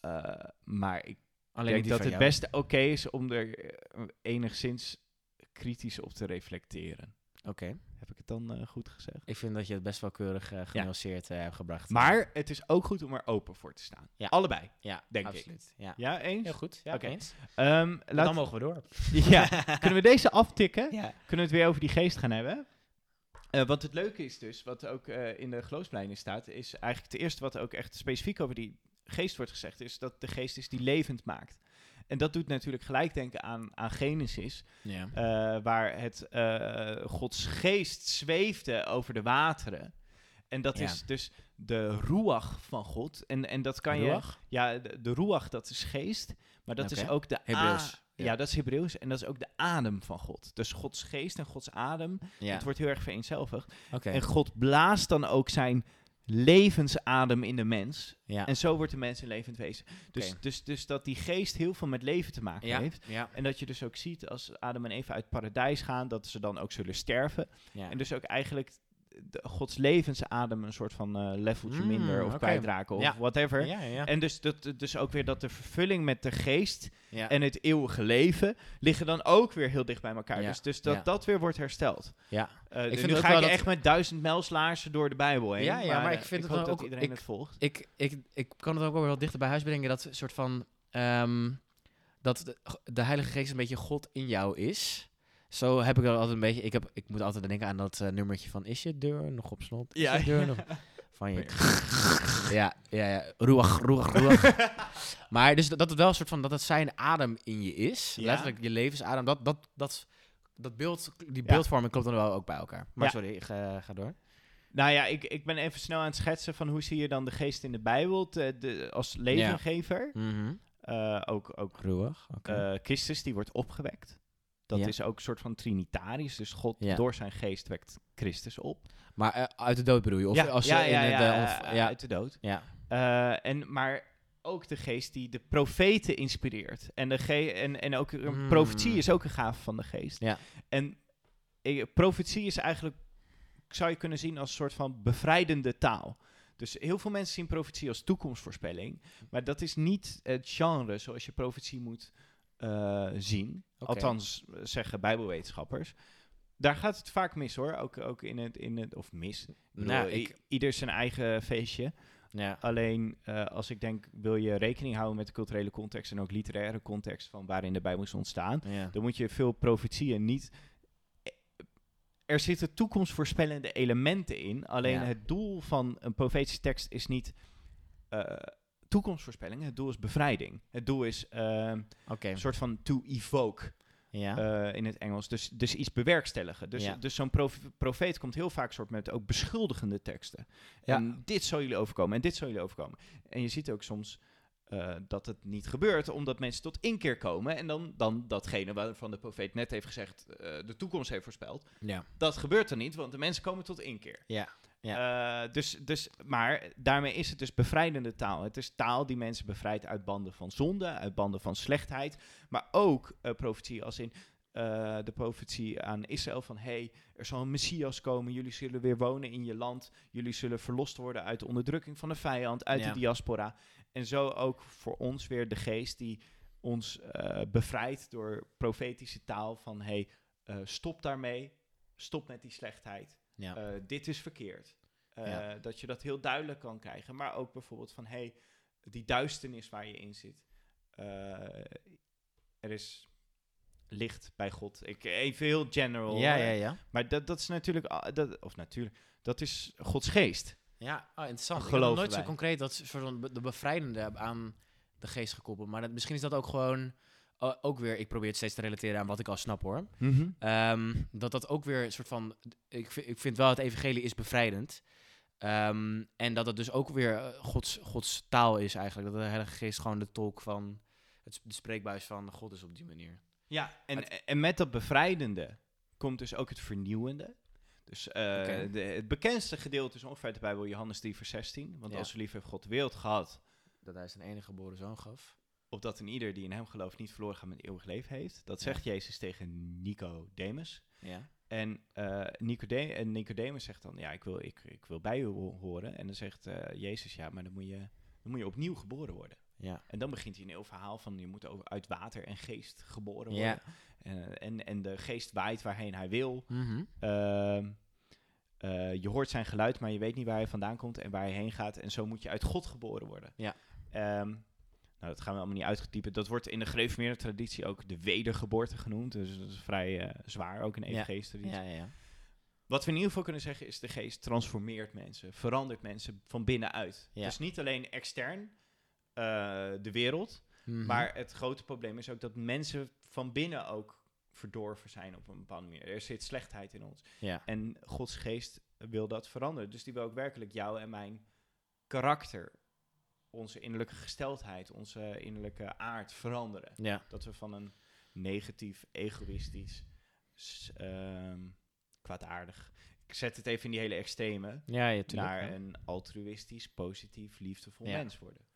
Eh, maar ik Alleen denk dat het jou. best oké is om er eh, enigszins kritisch op te reflecteren. Oké. Heb ik het dan eh, goed gezegd? Ik vind dat je het best wel keurig eh genuanceerd eh, hebt gebracht. Maar het is ook goed om er open voor te staan. Ja. Allebei. ja, denk ik. absoluut. Ja. Ja, eens? Heel goed. Ja, eens. Ehm, Dan mogen we door. ja, kunnen we deze aftikken? Ja. Kunnen we het weer over die geest gaan hebben? Eh, wat het leuke is dus, wat ook eh, in de geloofspleinen staat, is eigenlijk het eerste wat ook echt specifiek over die geest wordt gezegd, is dat de geest is die levend maakt. En dat doet natuurlijk gelijk denken aan, aan Genesis, Ja. eh, waar het eh, Gods geest zweefde over de wateren. En dat Ja. is dus de ruach van God. En, en dat kan je... Ja, de, de ruach, dat is geest. Maar dat is ook de... Hebreeuws, a- ja. Ja. dat is Hebreeuws. En dat is ook de adem van God. Dus Gods geest en Gods adem. Ja. Het wordt heel erg vereenzelvigd. En God blaast dan ook zijn levensadem in de mens. Ja. En zo wordt de mens een levend wezen. Dus, dus, dus dat die geest heel veel met leven te maken ja. heeft. Ja. En dat je dus ook ziet als Adam en Eva uit paradijs gaan, dat ze dan ook zullen sterven. En dus ook eigenlijk de, Gods levensadem een soort van eh, leveltje Mm, minder of kwijtraken of Ja. whatever. Ja, ja, ja. En dus, dat, dus ook weer dat de vervulling met de geest en het eeuwige leven liggen dan ook weer heel dicht bij elkaar. Dus, dus dat dat weer wordt hersteld. ja. Eh, vind nu ga ik echt met duizend mijlslaarzen door de Bijbel heen. Ja, ja, maar ik eh, vind het hoop dan dat ook- iedereen ik- het volgt. Ik, ik, ik kan het ook wel wel dichter bij huis brengen dat soort van ehm, dat de, de Heilige Geest een beetje God in jou is. Zo heb ik er altijd een beetje. Ik, heb, ik moet altijd denken aan dat eh, nummertje van is je deur nog op slot? Is Ja, je deur ja. nog van je. ja, ja, ja. Roeg, roeg, roeg. maar dus dat het wel een soort van dat het zijn adem in je is. Ja. Letterlijk je levensadem. Dat, dat, dat, dat beeld, die beeldvorming klopt dan wel ook bij elkaar. Maar sorry, ga, ga door. Nou ja, ik, ik ben even snel aan het schetsen van hoe zie je dan de geest in de Bijbel te- de, als levengever. Mhm. Eh, ook ook Ruwig. oké. eh, Christus die wordt opgewekt. Dat Ja. is ook een soort van trinitarisch. Dus God Ja. door zijn geest wekt Christus op. maar eh, uit de dood bedoel je? Of als je ja, in het, eh, of- ja, ja, uit de dood. ja. Eh, en, maar ook de geest die de profeten inspireert. En, de ge en, en ook een Mm. profetie is ook een gave van de geest. Ja. En eh, profetie is eigenlijk, zou je kunnen zien als een soort van bevrijdende taal. Dus heel veel mensen zien profetie als toekomstvoorspelling. Maar dat is niet het genre zoals je profetie moet eh, zien. Althans, zeggen bijbelwetenschappers. Daar gaat het vaak mis hoor. Ook, ook in, het, in het, of mis. Ik bedoel, Nou, ik- ieder zijn eigen feestje. ja. Alleen eh, als ik denk, wil je rekening houden met de culturele context en ook literaire context van waarin de Bijbel is ontstaan, ja. dan moet je veel profetieën niet. eh, Er zitten toekomstvoorspellende elementen in. Alleen Ja. het doel van een profetische tekst is niet eh, toekomstvoorspelling. Het doel is bevrijding. Het doel is eh, Oké. een soort van to evoke Ja. eh, in het Engels. Dus, dus iets bewerkstelligen. Dus, Ja. dus zo'n prof- profeet komt heel vaak soort met ook beschuldigende teksten. Ja. En dit zal jullie overkomen en dit zal jullie overkomen. En je ziet ook soms eh, dat het niet gebeurt, omdat mensen tot inkeer komen. En dan, dan datgene waarvan de profeet net heeft gezegd, eh, de toekomst heeft voorspeld. ja. Dat gebeurt er niet, want de mensen komen tot inkeer. Ja. Eh, dus, dus, maar daarmee is het dus bevrijdende taal. Het is taal die mensen bevrijdt uit banden van zonde, uit banden van slechtheid. Maar ook eh profetie als in eh, de profetie aan Israël van... hey, er zal een Messias komen, jullie zullen weer wonen in je land. Jullie zullen verlost worden uit de onderdrukking van de vijand, uit Ja. de diaspora. En zo ook voor ons weer de geest die ons bevrijdt door profetische taal van... hey, stop daarmee, stop met die slechtheid. Ja. Eh, dit is verkeerd. Eh, Ja. Dat je dat heel duidelijk kan krijgen. Maar ook bijvoorbeeld van, hey, die duisternis waar je in zit. eh, er is licht bij God. Ik, even heel general. ja, ja, ja. Maar dat, dat is natuurlijk, dat, of natuurlijk, dat is Gods geest. Ja, oh, interessant. Ik nog nooit zo concreet dat soort van de bevrijdende aan de geest gekoppeld. Maar dat, misschien is dat ook gewoon ook weer. Ik probeer het steeds te relateren aan wat ik al snap hoor. Ehm, dat dat ook weer een soort van. Ik, vind- ik vind wel het evangelie is bevrijdend. Ehm, en dat het dus ook weer eh, Gods, Gods taal is eigenlijk. Dat de Heilige Geest gewoon de tolk van. Het, de spreekbuis van God is op die manier. Ja, en, en met dat bevrijdende komt dus ook het vernieuwende. Dus eh, de, het bekendste gedeelte is ongeveer de Bijbel Johannes 3 vers 16. Want Ja. als zo lief heeft God de wereld gehad, Dat hij zijn enige geboren zoon gaf. Opdat een ieder die in hem gelooft niet verloren gaat met eeuwig leven heeft. Dat Ja. zegt Jezus tegen Nicodemus. Ja. En eh Nicode en Nicodemus zegt dan, ja, ik wil, ik, ik wil bij u ho- horen. En dan zegt eh, Jezus, ja, maar dan moet, je, dan moet je opnieuw geboren worden. Ja. En dan begint hij een heel verhaal van, je moet over, uit water en geest geboren Ja. worden. En, en, en de geest waait waarheen hij wil. Ehm, eh, je hoort zijn geluid, maar je weet niet waar hij vandaan komt en waar hij heen gaat. En zo moet je uit God geboren worden. Ja. Ehm, nou, dat gaan we allemaal niet uitgetypen. Dat wordt in de gereformeerde traditie ook de wedergeboorte genoemd. Dus dat is vrij eh, zwaar, ook in traditie. Ja, ja, ja. Wat we in ieder geval kunnen zeggen is de geest transformeert mensen, verandert mensen van binnenuit. Ja. Dus niet alleen extern, eh, de wereld, Mhm. maar het grote probleem is ook dat mensen van binnen ook verdorven zijn op een bepaalde manier. Er zit slechtheid in ons. Ja. En Gods geest wil dat veranderen. Dus die wil ook werkelijk jou en mijn karakter, onze innerlijke gesteldheid, onze innerlijke aard veranderen. Ja. Dat we van een negatief, egoïstisch, ehm, kwaadaardig. Ik zet het even in die hele extreme. Ja, ja, tuurlijk. naar ja. een altruïstisch, positief, liefdevol Ja. mens worden.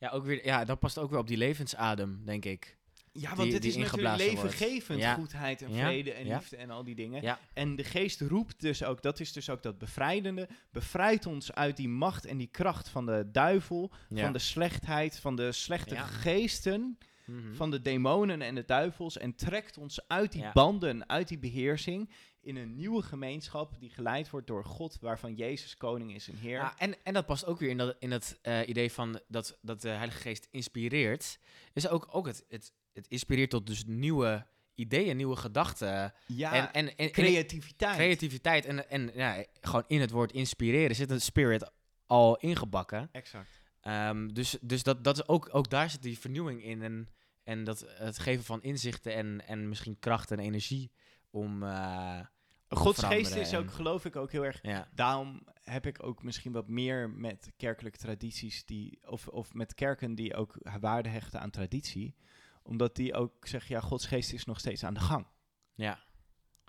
Ja, ook weer, ja, dat past ook weer op die levensadem, denk ik. Ja, Die- want het die is natuurlijk levengevend, Ja. goedheid en Ja. vrede en Ja. liefde en al die dingen. En de geest roept dus ook, dat is dus ook dat bevrijdende, bevrijdt ons uit die macht en die kracht van de duivel, van de slechtheid, van de slechte geesten, Mhm. van de demonen en de duivels en trekt ons uit die banden, uit die beheersing in een nieuwe gemeenschap die geleid wordt door God, waarvan Jezus koning is en heer. Ja, en, en dat past ook weer in dat, in dat eh, idee van dat, dat de Heilige Geest inspireert. Is ook, ook het, het, het inspireert tot dus nieuwe ideeën, nieuwe gedachten. ja, en, en, creativiteit. creativiteit. En, en ja, gewoon in het woord inspireren zit een spirit al ingebakken. Exact. Ehm, dus dus dat, dat is ook, ook daar zit die vernieuwing in. En, en dat, het geven van inzichten en, en misschien kracht en energie om, eh, Gods geest is ook, geloof ik, ook heel erg Ja, Daarom heb ik ook misschien wat meer met kerkelijke tradities die, of, of met kerken die ook waarde hechten aan traditie. Omdat die ook zeggen, ja, Gods geest is nog steeds aan de gang. ja,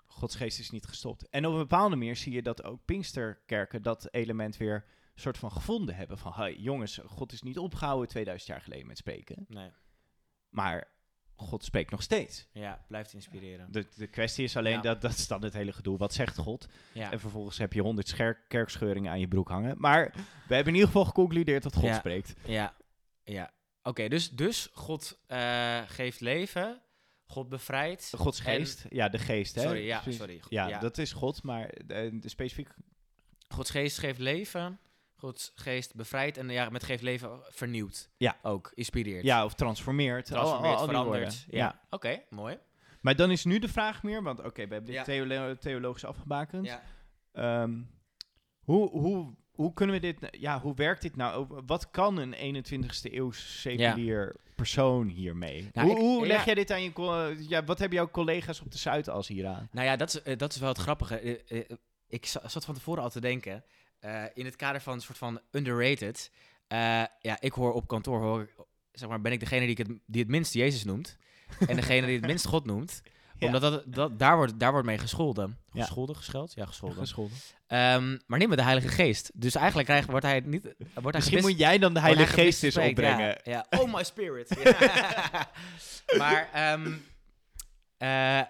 Gods geest is niet gestopt. En op een bepaalde manier zie je dat ook Pinksterkerken dat element weer soort van gevonden hebben. Van, hey, jongens, God is niet opgehouden 2000 jaar geleden met spreken. nee. Maar God spreekt nog steeds. Ja, blijft inspireren. De, de kwestie is alleen, Ja. dat, dat is dan het hele gedoe. Wat zegt God? Ja, En vervolgens heb je honderd kerkscheuringen aan je broek hangen. Maar we hebben in ieder geval geconcludeerd dat God Ja. spreekt. ja, ja. Oké, dus, dus God eh, geeft leven, God bevrijdt. Gods geest, ja, de geest, hè? Sorry, ja, sorry. Ja, Ja. dat is God, maar de, de specifiek... Gods geest geeft leven, Gods geest bevrijdt en ja, met geeft leven vernieuwt. Ja. Ook, inspireert. Ja, of transformeert. al- al- transformeert, al verandert. Ja, oké, mooi. Maar dan is nu de vraag meer, want oké, we hebben dit theolo- theologisch afgebakend. Ja. Ehm, hoe, hoe, hoe kunnen we dit, nou- ja, hoe werkt dit nou? Wat kan een 21ste eeuws seculier persoon hiermee? Nou, hoe ik- hoe leg ja. jij dit aan je, ja, wat hebben jouw collega's op de Zuidas hier aan? Nou ja, dat is, eh, dat is wel het grappige. Eh, eh, ik za- zat van tevoren al te denken, eh, in het kader van een soort van underrated. eh, ja, ik hoor op kantoor, hoor, zeg maar, ben ik degene die, ik het, die het minst Jezus noemt. en degene die het minst God noemt. Ja. Omdat dat, dat, daar, wordt, daar wordt mee gescholden. Gescholden, gescheld? Ja, gescholden. Gescholden. Ehm, maar niet met de Heilige Geest. Dus eigenlijk krijgt, wordt hij niet... Wordt hij Misschien moet jij dan de Heilige Geest eens opbrengen. Ja. Oh my spirit. Maar, ehm, eh,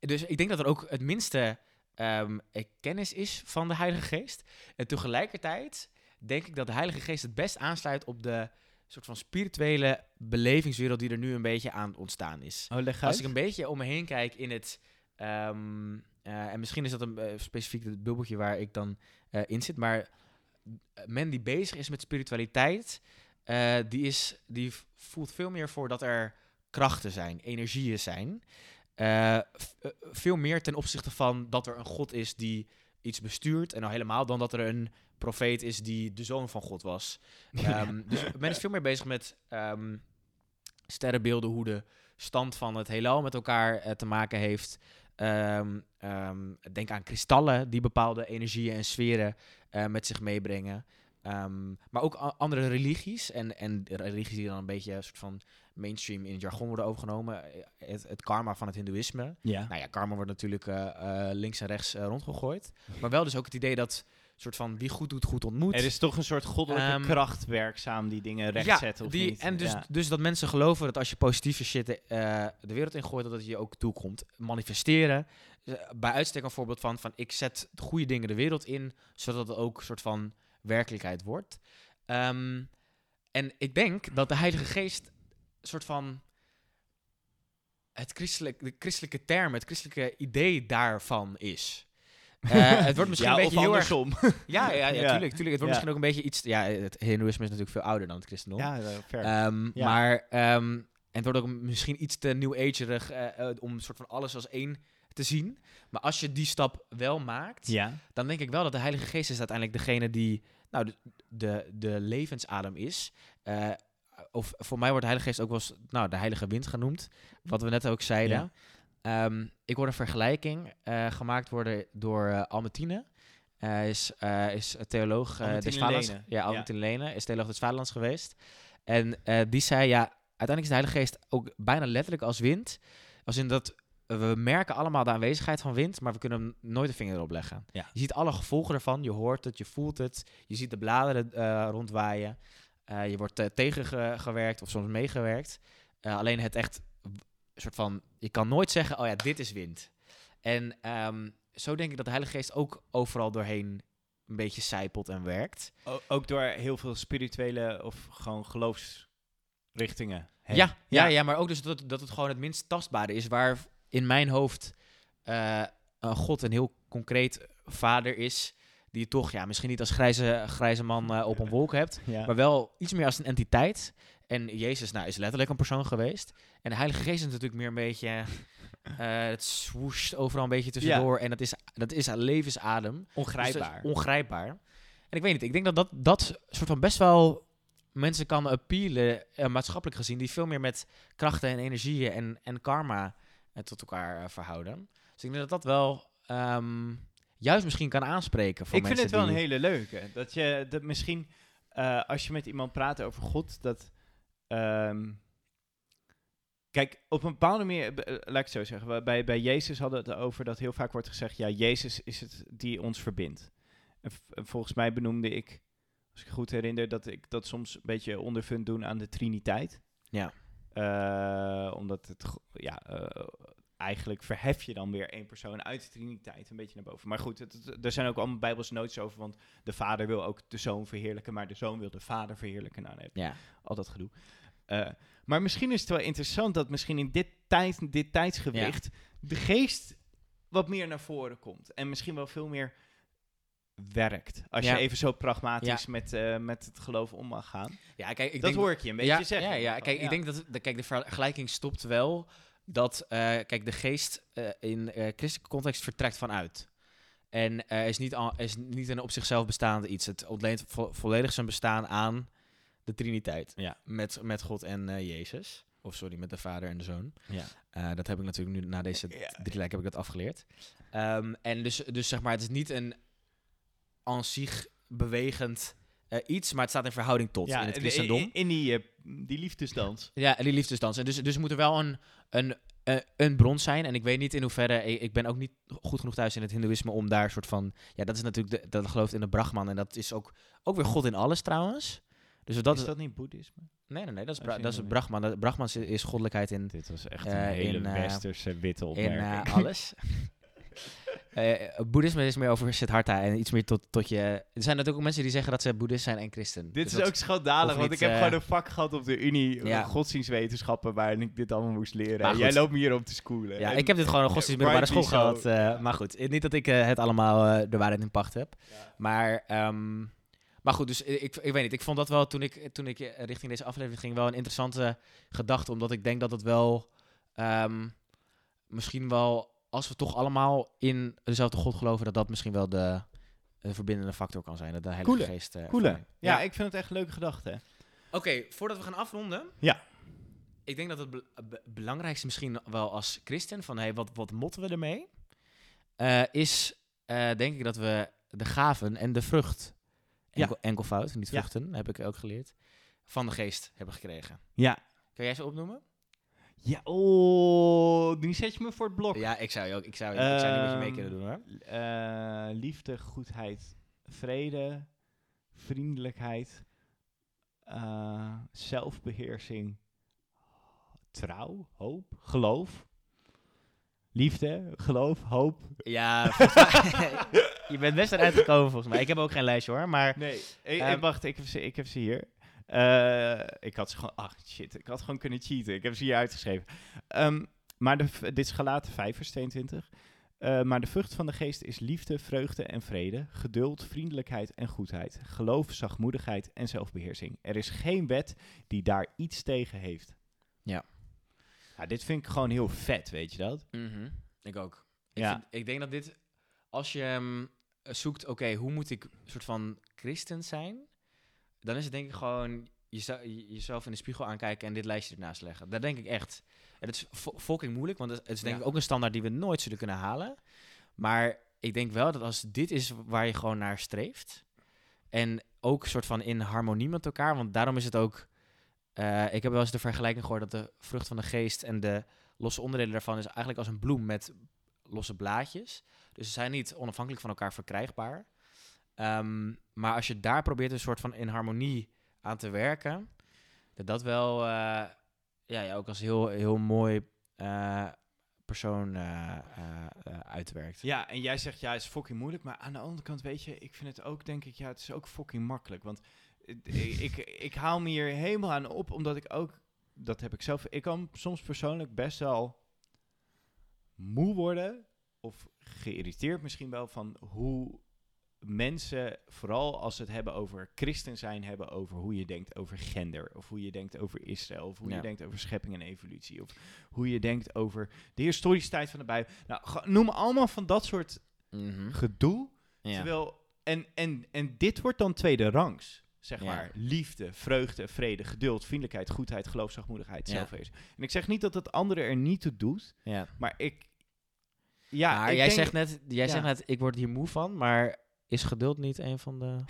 dus ik denk dat er ook het minste eh, kennis is van de Heilige Geest. En tegelijkertijd denk ik dat de Heilige Geest het best aansluit op de soort van spirituele belevingswereld die er nu een beetje aan ontstaan is. Oh, Als ik een beetje om me heen kijk in het. ehm, eh, en misschien is dat een eh, specifiek het bubbeltje waar ik dan eh, in zit. Maar men die bezig is met spiritualiteit, die, is, die voelt veel meer voor dat er krachten zijn, energieën zijn. Eh, eh, veel meer ten opzichte van dat er een God is die iets bestuurt. En nou helemaal dan dat er een profeet is die de zoon van God was. Ehm, dus men is veel meer bezig met ehm, sterrenbeelden, hoe de stand van het heelal met elkaar eh, te maken heeft. Ehm, denk aan kristallen die bepaalde energieën en sferen met zich meebrengen. Maar ook andere religies en, en religies die dan een beetje een soort van mainstream in het jargon worden overgenomen. Eh, Het, het karma van het hindoeïsme. Ja. Nou ja, karma wordt natuurlijk eh, eh, links en rechts rondgegooid. Maar wel dus ook het idee dat soort van wie goed doet, goed ontmoet. Er is toch een soort goddelijke Ehm, kracht werkzaam die dingen recht zet of die, niet. En dus, Ja. dus dat mensen geloven dat als je positieve shit de wereld in gooit, dat het je ook toekomt. Manifesteren. Bij uitstek een voorbeeld van, van ik zet de goede dingen de wereld in, zodat het ook een soort van werkelijkheid wordt. Ehm, en ik denk dat de Heilige Geest soort van het christelijk, de christelijke term, het christelijke idee daarvan is. Eh, het wordt misschien ja, een beetje heel erg ja, ja, ja, Ja. tuurlijk, tuurlijk. Het wordt Ja. misschien ook een beetje iets... Ja, het hindoeïsme is natuurlijk veel ouder dan het christendom. ja, fair. Ehm. Maar en het wordt ook misschien iets te new agerig eh, eh, om een soort van alles als één te zien. Maar als je die stap wel maakt, dan denk ik wel dat de Heilige Geest is uiteindelijk degene die nou, de, de, de levensadem is. Of voor mij wordt de Heilige Geest ook wel eens nou, de Heilige Wind genoemd. Wat we net ook zeiden. Ehm, ik hoorde een vergelijking eh, gemaakt worden door Albertine. Hij is, eh, is een theoloog des Vaderlands. Lene. Ja, Lene is theoloog des Vaderlands geweest. En die zei, ja, uiteindelijk is de Heilige Geest ook bijna letterlijk als wind. Als in dat we merken allemaal de aanwezigheid van wind, maar we kunnen hem nooit de vinger erop leggen. Ja. Je ziet alle gevolgen ervan, je hoort het, je voelt het, je ziet de bladeren rondwaaien. Eh, je wordt eh, tegengewerkt of soms meegewerkt. Eh, alleen het echt soort van, je kan nooit zeggen, oh ja, dit is wind. En ehm, zo denk ik dat de Heilige Geest ook overal doorheen een beetje zijpelt en werkt. O- ook door heel veel spirituele of gewoon geloofsrichtingen. heen. Ja, ja, ja, maar ook dus dat, dat het gewoon het minst tastbare is. Waar in mijn hoofd een God een heel concreet vader is. Die je toch, ja, misschien niet als grijze, grijze man eh, op een wolk hebt. Ja. Maar wel iets meer als een entiteit. En Jezus nou, is letterlijk een persoon geweest. En de Heilige Geest is natuurlijk meer een beetje... eh, het swoesht overal een beetje tussendoor. En dat is, dat is levensadem. Dus is Ongrijpbaar. ongrijpbaar. En ik weet niet, ik denk dat dat, dat soort van best wel mensen kan appealen, eh, maatschappelijk gezien, die veel meer met krachten en energieën en, en karma eh, tot elkaar eh, verhouden. Dus ik denk dat dat wel ehm, juist misschien kan aanspreken voor ik vind het wel die- een hele leuke. Dat je dat misschien, eh, als je met iemand praat over God, dat. ehm, kijk, op een bepaalde manier, eh, laat ik het zo zeggen. Bij, bij Jezus hadden we het over dat heel vaak wordt gezegd: ja, Jezus is het die ons verbindt. En v- en volgens mij benoemde ik, als ik goed herinner, dat ik dat soms een beetje onderfund doen aan de Triniteit. Ja. Eh, omdat het, ja, eh, eigenlijk verhef je dan weer één persoon uit de Triniteit een beetje naar boven. Maar goed, het, het- er zijn ook allemaal bijbelse noties over, want de vader wil ook de zoon verheerlijken, maar de zoon wil de vader verheerlijken. Nou, je Ja. al dat gedoe. Eh, maar misschien is het wel interessant dat misschien in dit, tijd, dit tijdsgewicht de geest wat meer naar voren komt. En misschien wel veel meer werkt. Als Ja. je even zo pragmatisch met, eh, met het geloof om mag gaan. Ja, kijk, ik dat denk, hoor ik je een beetje zeggen. Ja, ja. Kijk, ik denk dat de, kijk, de vergelijking stopt wel dat eh, kijk, de geest eh, in eh, christelijke context vertrekt vanuit. En is, niet al, is niet een op zichzelf bestaande iets. Het ontleent vo- volledig zijn bestaan aan de Triniteit. Ja. Met, met God en Jezus. Of sorry, met de Vader en de Zoon. Ja. Dat heb ik natuurlijk nu na deze drie lijken heb ik dat afgeleerd. Ehm, en dus, dus zeg maar, het is niet een aan zich bewegend eh, iets, maar het staat in verhouding tot in het in- christendom. In, in die, eh, die liefdesdans. Ja, die liefdesdans. En dus, dus moet er wel een, een, eh, een bron zijn. En ik weet niet in hoeverre... Ik, ben ook niet goed genoeg thuis in het hindoeïsme om daar soort van... Ja, dat is natuurlijk... De, dat gelooft in de Brahman. En dat is ook, ook weer God in alles trouwens. Dus dat is dat niet boeddhisme? Nee, nee, nee. Dat is, bra- is dat is. Brahman. Dat- Brahman is, is goddelijkheid in, Dit was echt een hele in, eh, westerse witte in opmerking. eh, alles. Eh, boeddhisme is meer over Siddhartha en iets meer tot, tot je... Er zijn natuurlijk ook mensen die zeggen dat ze boeddhist zijn en christen. Dit Dus is ook schandalig, want niet, ik heb eh, gewoon een vak gehad op de Unie, Ja. godsdienstwetenschappen, waarin ik dit allemaal moest leren. Jij loopt me hier om te schoolen. Ja, En- ik heb dit gewoon een godsdienst middelbare school gehad. eh, maar goed, niet dat ik het allemaal de waarheid in pacht heb. Ja. Maar, ehm, maar goed, dus ik, ik weet niet. Ik vond dat wel, toen ik, toen ik richting deze aflevering ging, wel een interessante gedachte. Omdat ik denk dat het wel ehm, misschien wel, als we toch allemaal in dezelfde God geloven, dat dat misschien wel de, de verbindende factor kan zijn. Dat de Heilige Coole, Geest... eh, Coole. Ja, ik vind het echt een leuke gedachte. Oké, voordat we gaan afronden. Ja. Ik denk dat het be- be- belangrijkste misschien wel als christen, van hey, wat, wat motten we ermee? Eh, is eh, denk ik dat we de gaven en de vrucht, Ja. enkel, enkelvoud, niet Ja. vruchten, heb ik ook geleerd, van de geest hebben gekregen. Ja. Kan jij ze opnoemen? Ja, oh, nu zet je me voor het blok. Ja, ik zou, je ook, ik zou, ik zou niet met je mee Ehm, kunnen doen hoor. Eh, liefde, goedheid, vrede, vriendelijkheid, eh, zelfbeheersing, trouw, hoop, geloof. Liefde, geloof, hoop. Ja, je bent best eruit gekomen volgens mij. Ik heb ook geen lijstje hoor, maar Nee, Ehm, wacht, ik heb ze, ik heb ze hier. Eh, ik had ze gewoon, ach shit, ik had gewoon kunnen cheaten. Ik heb ze hier uitgeschreven. Ehm, maar de, dit is gelaten 5 vers 22. Eh, maar de vrucht van de geest is liefde, vreugde en vrede, geduld, vriendelijkheid en goedheid, geloof, zachtmoedigheid en zelfbeheersing. Er is geen wet die daar iets tegen heeft. Ja. Ja, dit vind ik gewoon heel vet, weet je dat? Mhm, Ik ook. Ik, Ja. vind- ik denk dat dit, als je ehm, zoekt, oké, hoe moet ik een soort van christen zijn? Dan is het denk ik gewoon jeze- je- jezelf in de spiegel aankijken en dit lijstje ernaast leggen. Dat denk ik echt. En het is fu- fucking moeilijk, want het is denk Ja. ik ook een standaard die we nooit zullen kunnen halen. Maar ik denk wel dat als dit is waar je gewoon naar streeft, en ook soort van in harmonie met elkaar, want daarom is het ook... eh, ik heb wel eens de vergelijking gehoord dat de vrucht van de geest en de losse onderdelen daarvan is eigenlijk als een bloem met losse blaadjes. Dus ze zijn niet onafhankelijk van elkaar verkrijgbaar. Ehm, maar als je daar probeert een soort van in harmonie aan te werken, dat dat wel eh, ja, ook als heel, heel mooi eh, persoon eh, uitwerkt. Ja, en jij zegt ja, het is fucking moeilijk. Maar aan de andere kant, weet je, ik vind het ook, denk ik, ja, het is ook fucking makkelijk. Want ik, ik, ik haal me hier helemaal aan op, omdat ik ook, dat heb ik zelf, ik kan soms persoonlijk best wel moe worden. Of geïrriteerd misschien wel van hoe mensen, vooral als ze het hebben over christen zijn, hebben over hoe je denkt over gender. Of hoe je denkt over Israël. Of hoe Ja. je denkt over schepping en evolutie. Of hoe je denkt over de historische tijd van de Bijbel. Nou, noem allemaal van dat soort Mhm. gedoe. Ja. Terwijl, en, en, en dit wordt dan tweede rangs. Zeg Ja. maar, liefde, vreugde, vrede, geduld, vriendelijkheid, goedheid, geloof, zachtmoedigheid, Ja. zelfwezen. En ik zeg niet dat het andere er niet toe doet, ja. maar ik, ja, maar jij denk- zegt net, jij ja. zegt net, ik word hier moe van, maar is geduld niet een van de...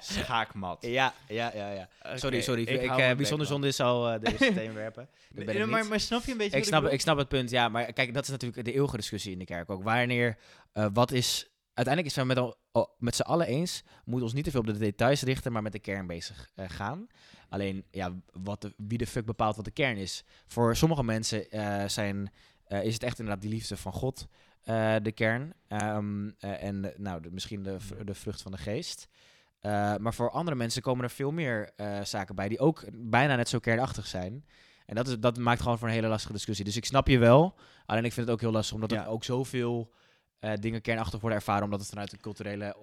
Schaakmat. ja, ja, ja, ja. Sorry, sorry. Ik, eh, bijzonder zonde is al eh, de wel. maar, snap je een beetje Ik wat snap, ik snap het punt, ja. Maar kijk, dat is natuurlijk de eeuwige discussie in de kerk ook. Wanneer, eh, wat is... Uiteindelijk is het met, al- al- met z'n allen eens... we moeten ons niet te veel op de details richten... maar met de kern bezig eh, gaan. Alleen, ja, wat de, wie de fuck bepaalt wat de kern is? Voor sommige mensen eh, zijn, eh, is het echt inderdaad die liefde van God... eh, de kern. Ehm, eh, en nou, de, misschien de, de vrucht van de geest. Eh, maar voor andere mensen komen er veel meer zaken bij... die ook bijna net zo kernachtig zijn... En dat, is, dat maakt gewoon voor een hele lastige discussie. Dus ik snap je wel. Alleen ik vind het ook heel lastig, omdat Ja. er ook zoveel eh, dingen kernachtig worden ervaren. Omdat het vanuit de culturele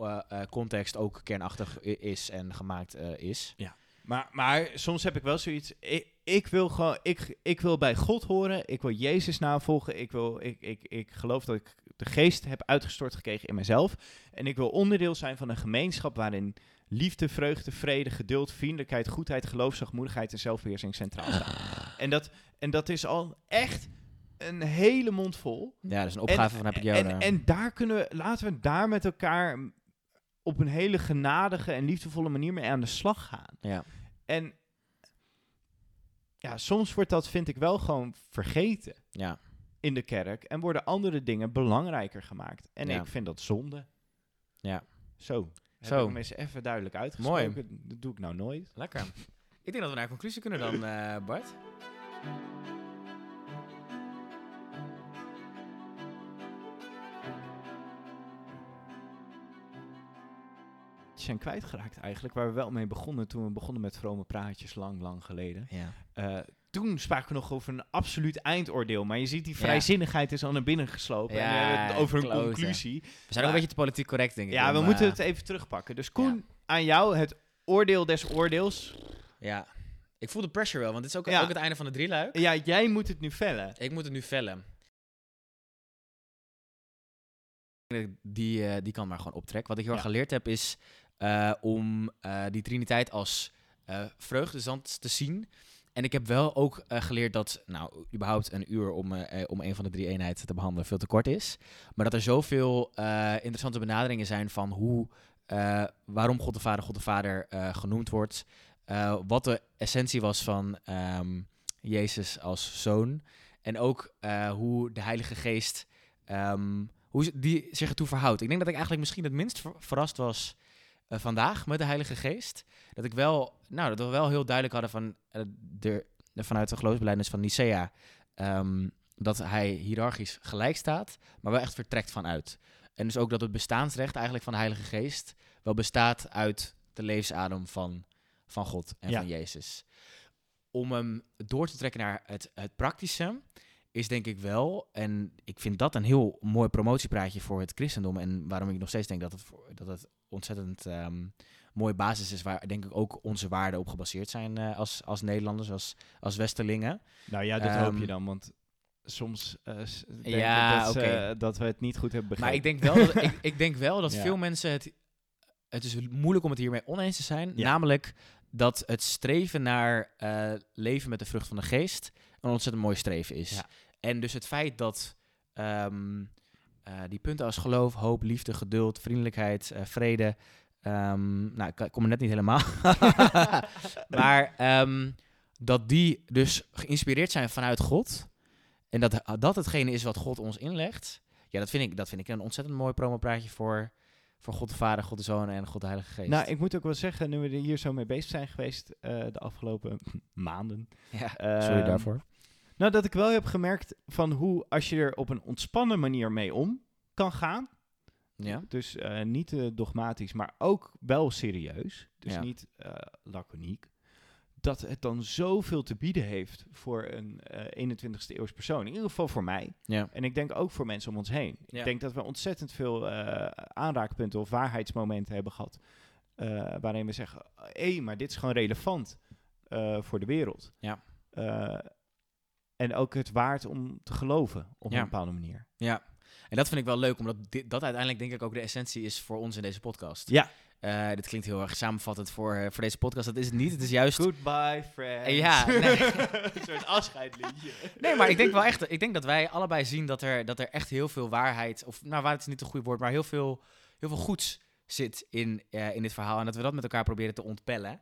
context ook kernachtig is en gemaakt is. Maar, maar soms heb ik wel zoiets. Ik, ik wil gewoon. Ik, ik wil bij God horen. Ik wil Jezus navolgen. Ik, wil, ik, ik, ik geloof dat ik de geest heb uitgestort gekregen in mezelf. En ik wil onderdeel zijn van een gemeenschap waarin liefde, vreugde, vrede, geduld, vriendelijkheid, goedheid, geloof, zachtmoedigheid en zelfbeheersing centraal staan. En dat, en dat is al echt een hele mond vol. Ja, dat is een opgave van heb ik jou. En, en daar kunnen we, laten we daar met elkaar op een hele genadige en liefdevolle manier mee aan de slag gaan. ja. En ja, soms wordt dat, vind ik wel gewoon vergeten Ja. in de kerk en worden andere dingen belangrijker gemaakt. En Ja. ik vind dat zonde. Ja. Zo. Heb Zo. ik hem eens even duidelijk uitgesproken. Dat doe ik nou nooit. Lekker. Ik denk dat we naar een conclusie kunnen dan, eh, Bart. Zijn kwijtgeraakt eigenlijk, waar we wel mee begonnen toen we begonnen met vrome praatjes lang, lang geleden. Ja. Eh, toen spraken we nog over een absoluut eindoordeel, maar je ziet die vrijzinnigheid is al naar binnen geslopen. Ja, over een conclusie. We zijn ook een beetje te politiek correct, denk ik. Ja, om, we moeten eh, het even terugpakken. Dus Koen, aan jou het oordeel des oordeels. Ja. Ik voel de pressure wel, want dit is ook, Ja. ook het einde van de drieluik. Ja, jij moet het nu vellen. Ik moet het nu vellen. Die, eh, die kan maar gewoon optrekken. Wat ik heel erg Ja. geleerd heb is eh, om eh, die triniteit als eh vreugdezand te zien. En ik heb wel ook geleerd dat, nou, überhaupt een uur om, om een van de drie eenheden te behandelen veel te kort is. Maar dat er zoveel interessante benaderingen zijn van hoe, waarom God de Vader God de Vader genoemd wordt. Wat de essentie was van ehm, Jezus als zoon. En ook hoe de Heilige Geest ehm, hoe die zich ertoe verhoudt. Ik denk dat ik eigenlijk misschien het minst ver- verrast was eh, vandaag met de Heilige Geest. Dat ik wel, nou, dat we wel heel duidelijk hadden van eh, de, vanuit de geloofsbelijdenis van Nicea. ehm, dat hij hiërarchisch gelijk staat, maar wel echt vertrekt vanuit. En dus ook dat het bestaansrecht eigenlijk van de Heilige Geest wel bestaat uit de levensadem van, van God en Ja. van Jezus. Om hem door te trekken naar het, het praktische, is denk ik wel, en ik vind dat een heel mooi promotiepraatje voor het christendom. En waarom ik nog steeds denk dat het, voor- dat het ontzettend ehm mooie basis is, waar denk ik ook onze waarden op gebaseerd zijn eh, als, als Nederlanders, als, als Westerlingen. Nou ja, dat hoop Ehm, je dan, want soms eh denk Ja, ik dat, dat we het niet goed hebben begrepen. Maar ik denk wel dat, ik, ik denk wel dat Ja. veel mensen het. Het is moeilijk om het hiermee oneens te zijn. Ja. Namelijk dat het streven naar eh, leven met de vrucht van de geest een ontzettend mooi streven is. En dus het feit dat ehm, eh, die punten als geloof, hoop, liefde, geduld, vriendelijkheid, eh, vrede. ehm, nou, ik kom er net niet helemaal. maar ehm, dat die dus geïnspireerd zijn vanuit God. En dat dat hetgene is wat God ons inlegt. Ja, dat vind ik, dat vind ik een ontzettend mooi promopraatje voor, voor God de Vader, God de Zoon en God de Heilige Geest. Nou, ik moet ook wel zeggen, nu we er hier zo mee bezig zijn geweest eh, de afgelopen maanden. ja, sorry daarvoor. Nou, dat ik wel heb gemerkt van hoe als je er op een ontspannen manier mee om kan gaan. Ja, Dus eh, niet eh, dogmatisch, maar ook wel serieus. Dus Ja. niet eh, laconiek. Dat het dan zoveel te bieden heeft voor een eh 21ste eeuws persoon. In ieder geval voor mij. ja, En ik denk ook voor mensen om ons heen. Ja. Ik denk dat we ontzettend veel aanraakpunten of waarheidsmomenten hebben gehad. eh, waarin we zeggen, hé, maar dit is gewoon relevant voor de wereld. Ja. Eh, en ook het waard om te geloven op Ja. een bepaalde manier. ja. En dat vind ik wel leuk, omdat dit, dat uiteindelijk denk ik ook de essentie is voor ons in deze podcast. Ja. Eh, dit klinkt heel erg samenvattend voor, eh, voor deze podcast. Dat is het niet. Het is juist... Goodbye, friends. Ja, nee. Een soort afscheidliedje. Nee, maar ik denk wel echt... Ik denk dat wij allebei zien dat er, dat er echt heel veel waarheid... Of nou, waarheid is niet een goed woord, maar heel veel, heel veel goeds zit in, eh, in dit verhaal. En dat we dat met elkaar proberen te ontpellen.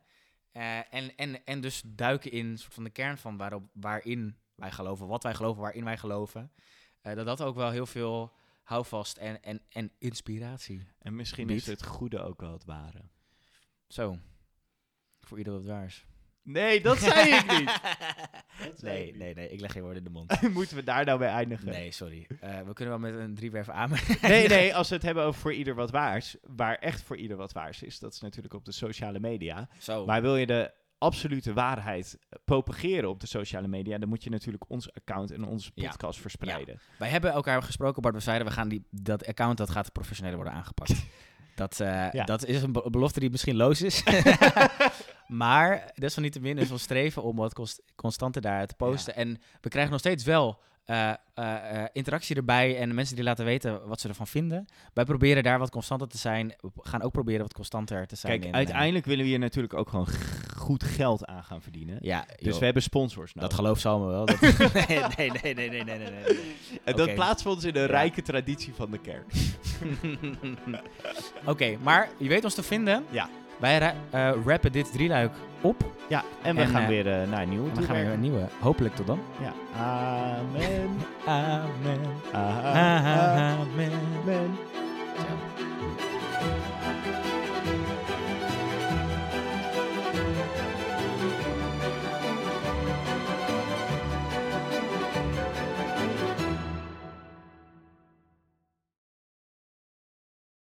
Eh, en, en, en dus duiken in soort van de kern van waarop, waarin wij geloven, wat wij geloven, waarin wij geloven. Eh, dat dat ook wel heel veel houvast en, en, en inspiratie. En misschien Biedt. is het goede ook wel het ware. Zo. Voor ieder wat waars. Nee, dat zei ik niet. zei nee, ik nee, nee. Ik leg geen woorden in de mond. Moeten we daar nou bij eindigen? Nee, sorry. Eh, we kunnen wel met een driewerf aan. Nee, nee, als we het hebben over voor ieder wat waars, waar echt voor ieder wat waars is, dat is natuurlijk op de sociale media. Zo. Maar wil je de absolute waarheid eh, propageren op de sociale media, dan moet je natuurlijk ons account en onze Ja. podcast verspreiden. Wij hebben elkaar gesproken, Bart. We zeiden, we gaan die, dat account dat gaat professioneler worden aangepakt. Dat, eh, Ja. dat is een be- belofte die misschien loos is. maar desalniettemin is ons streven om wat const- constanter daar te posten. En we krijgen nog steeds wel eh, eh, eh, interactie erbij en mensen die laten weten wat ze ervan vinden. Wij proberen daar wat constanter te zijn. We gaan ook proberen wat constanter te zijn. Kijk, uiteindelijk willen we hier natuurlijk ook gewoon goed geld aan gaan verdienen. Ja, dus we hebben sponsors nodig. Dat geloof ze allemaal wel. Nee, nee, nee, nee, nee, nee. En dat plaatsvond plaatst ons in de rijke traditie van de kerk. Oké, maar je weet ons te vinden. Ja. Wij ra- eh, rappen dit drieluik op. Ja, en we En, gaan eh, weer eh, naar een nieuwe we gaan weer een nieuwe. Hopelijk tot dan. Ja. Amen. Amen. Amen. Amen. Amen.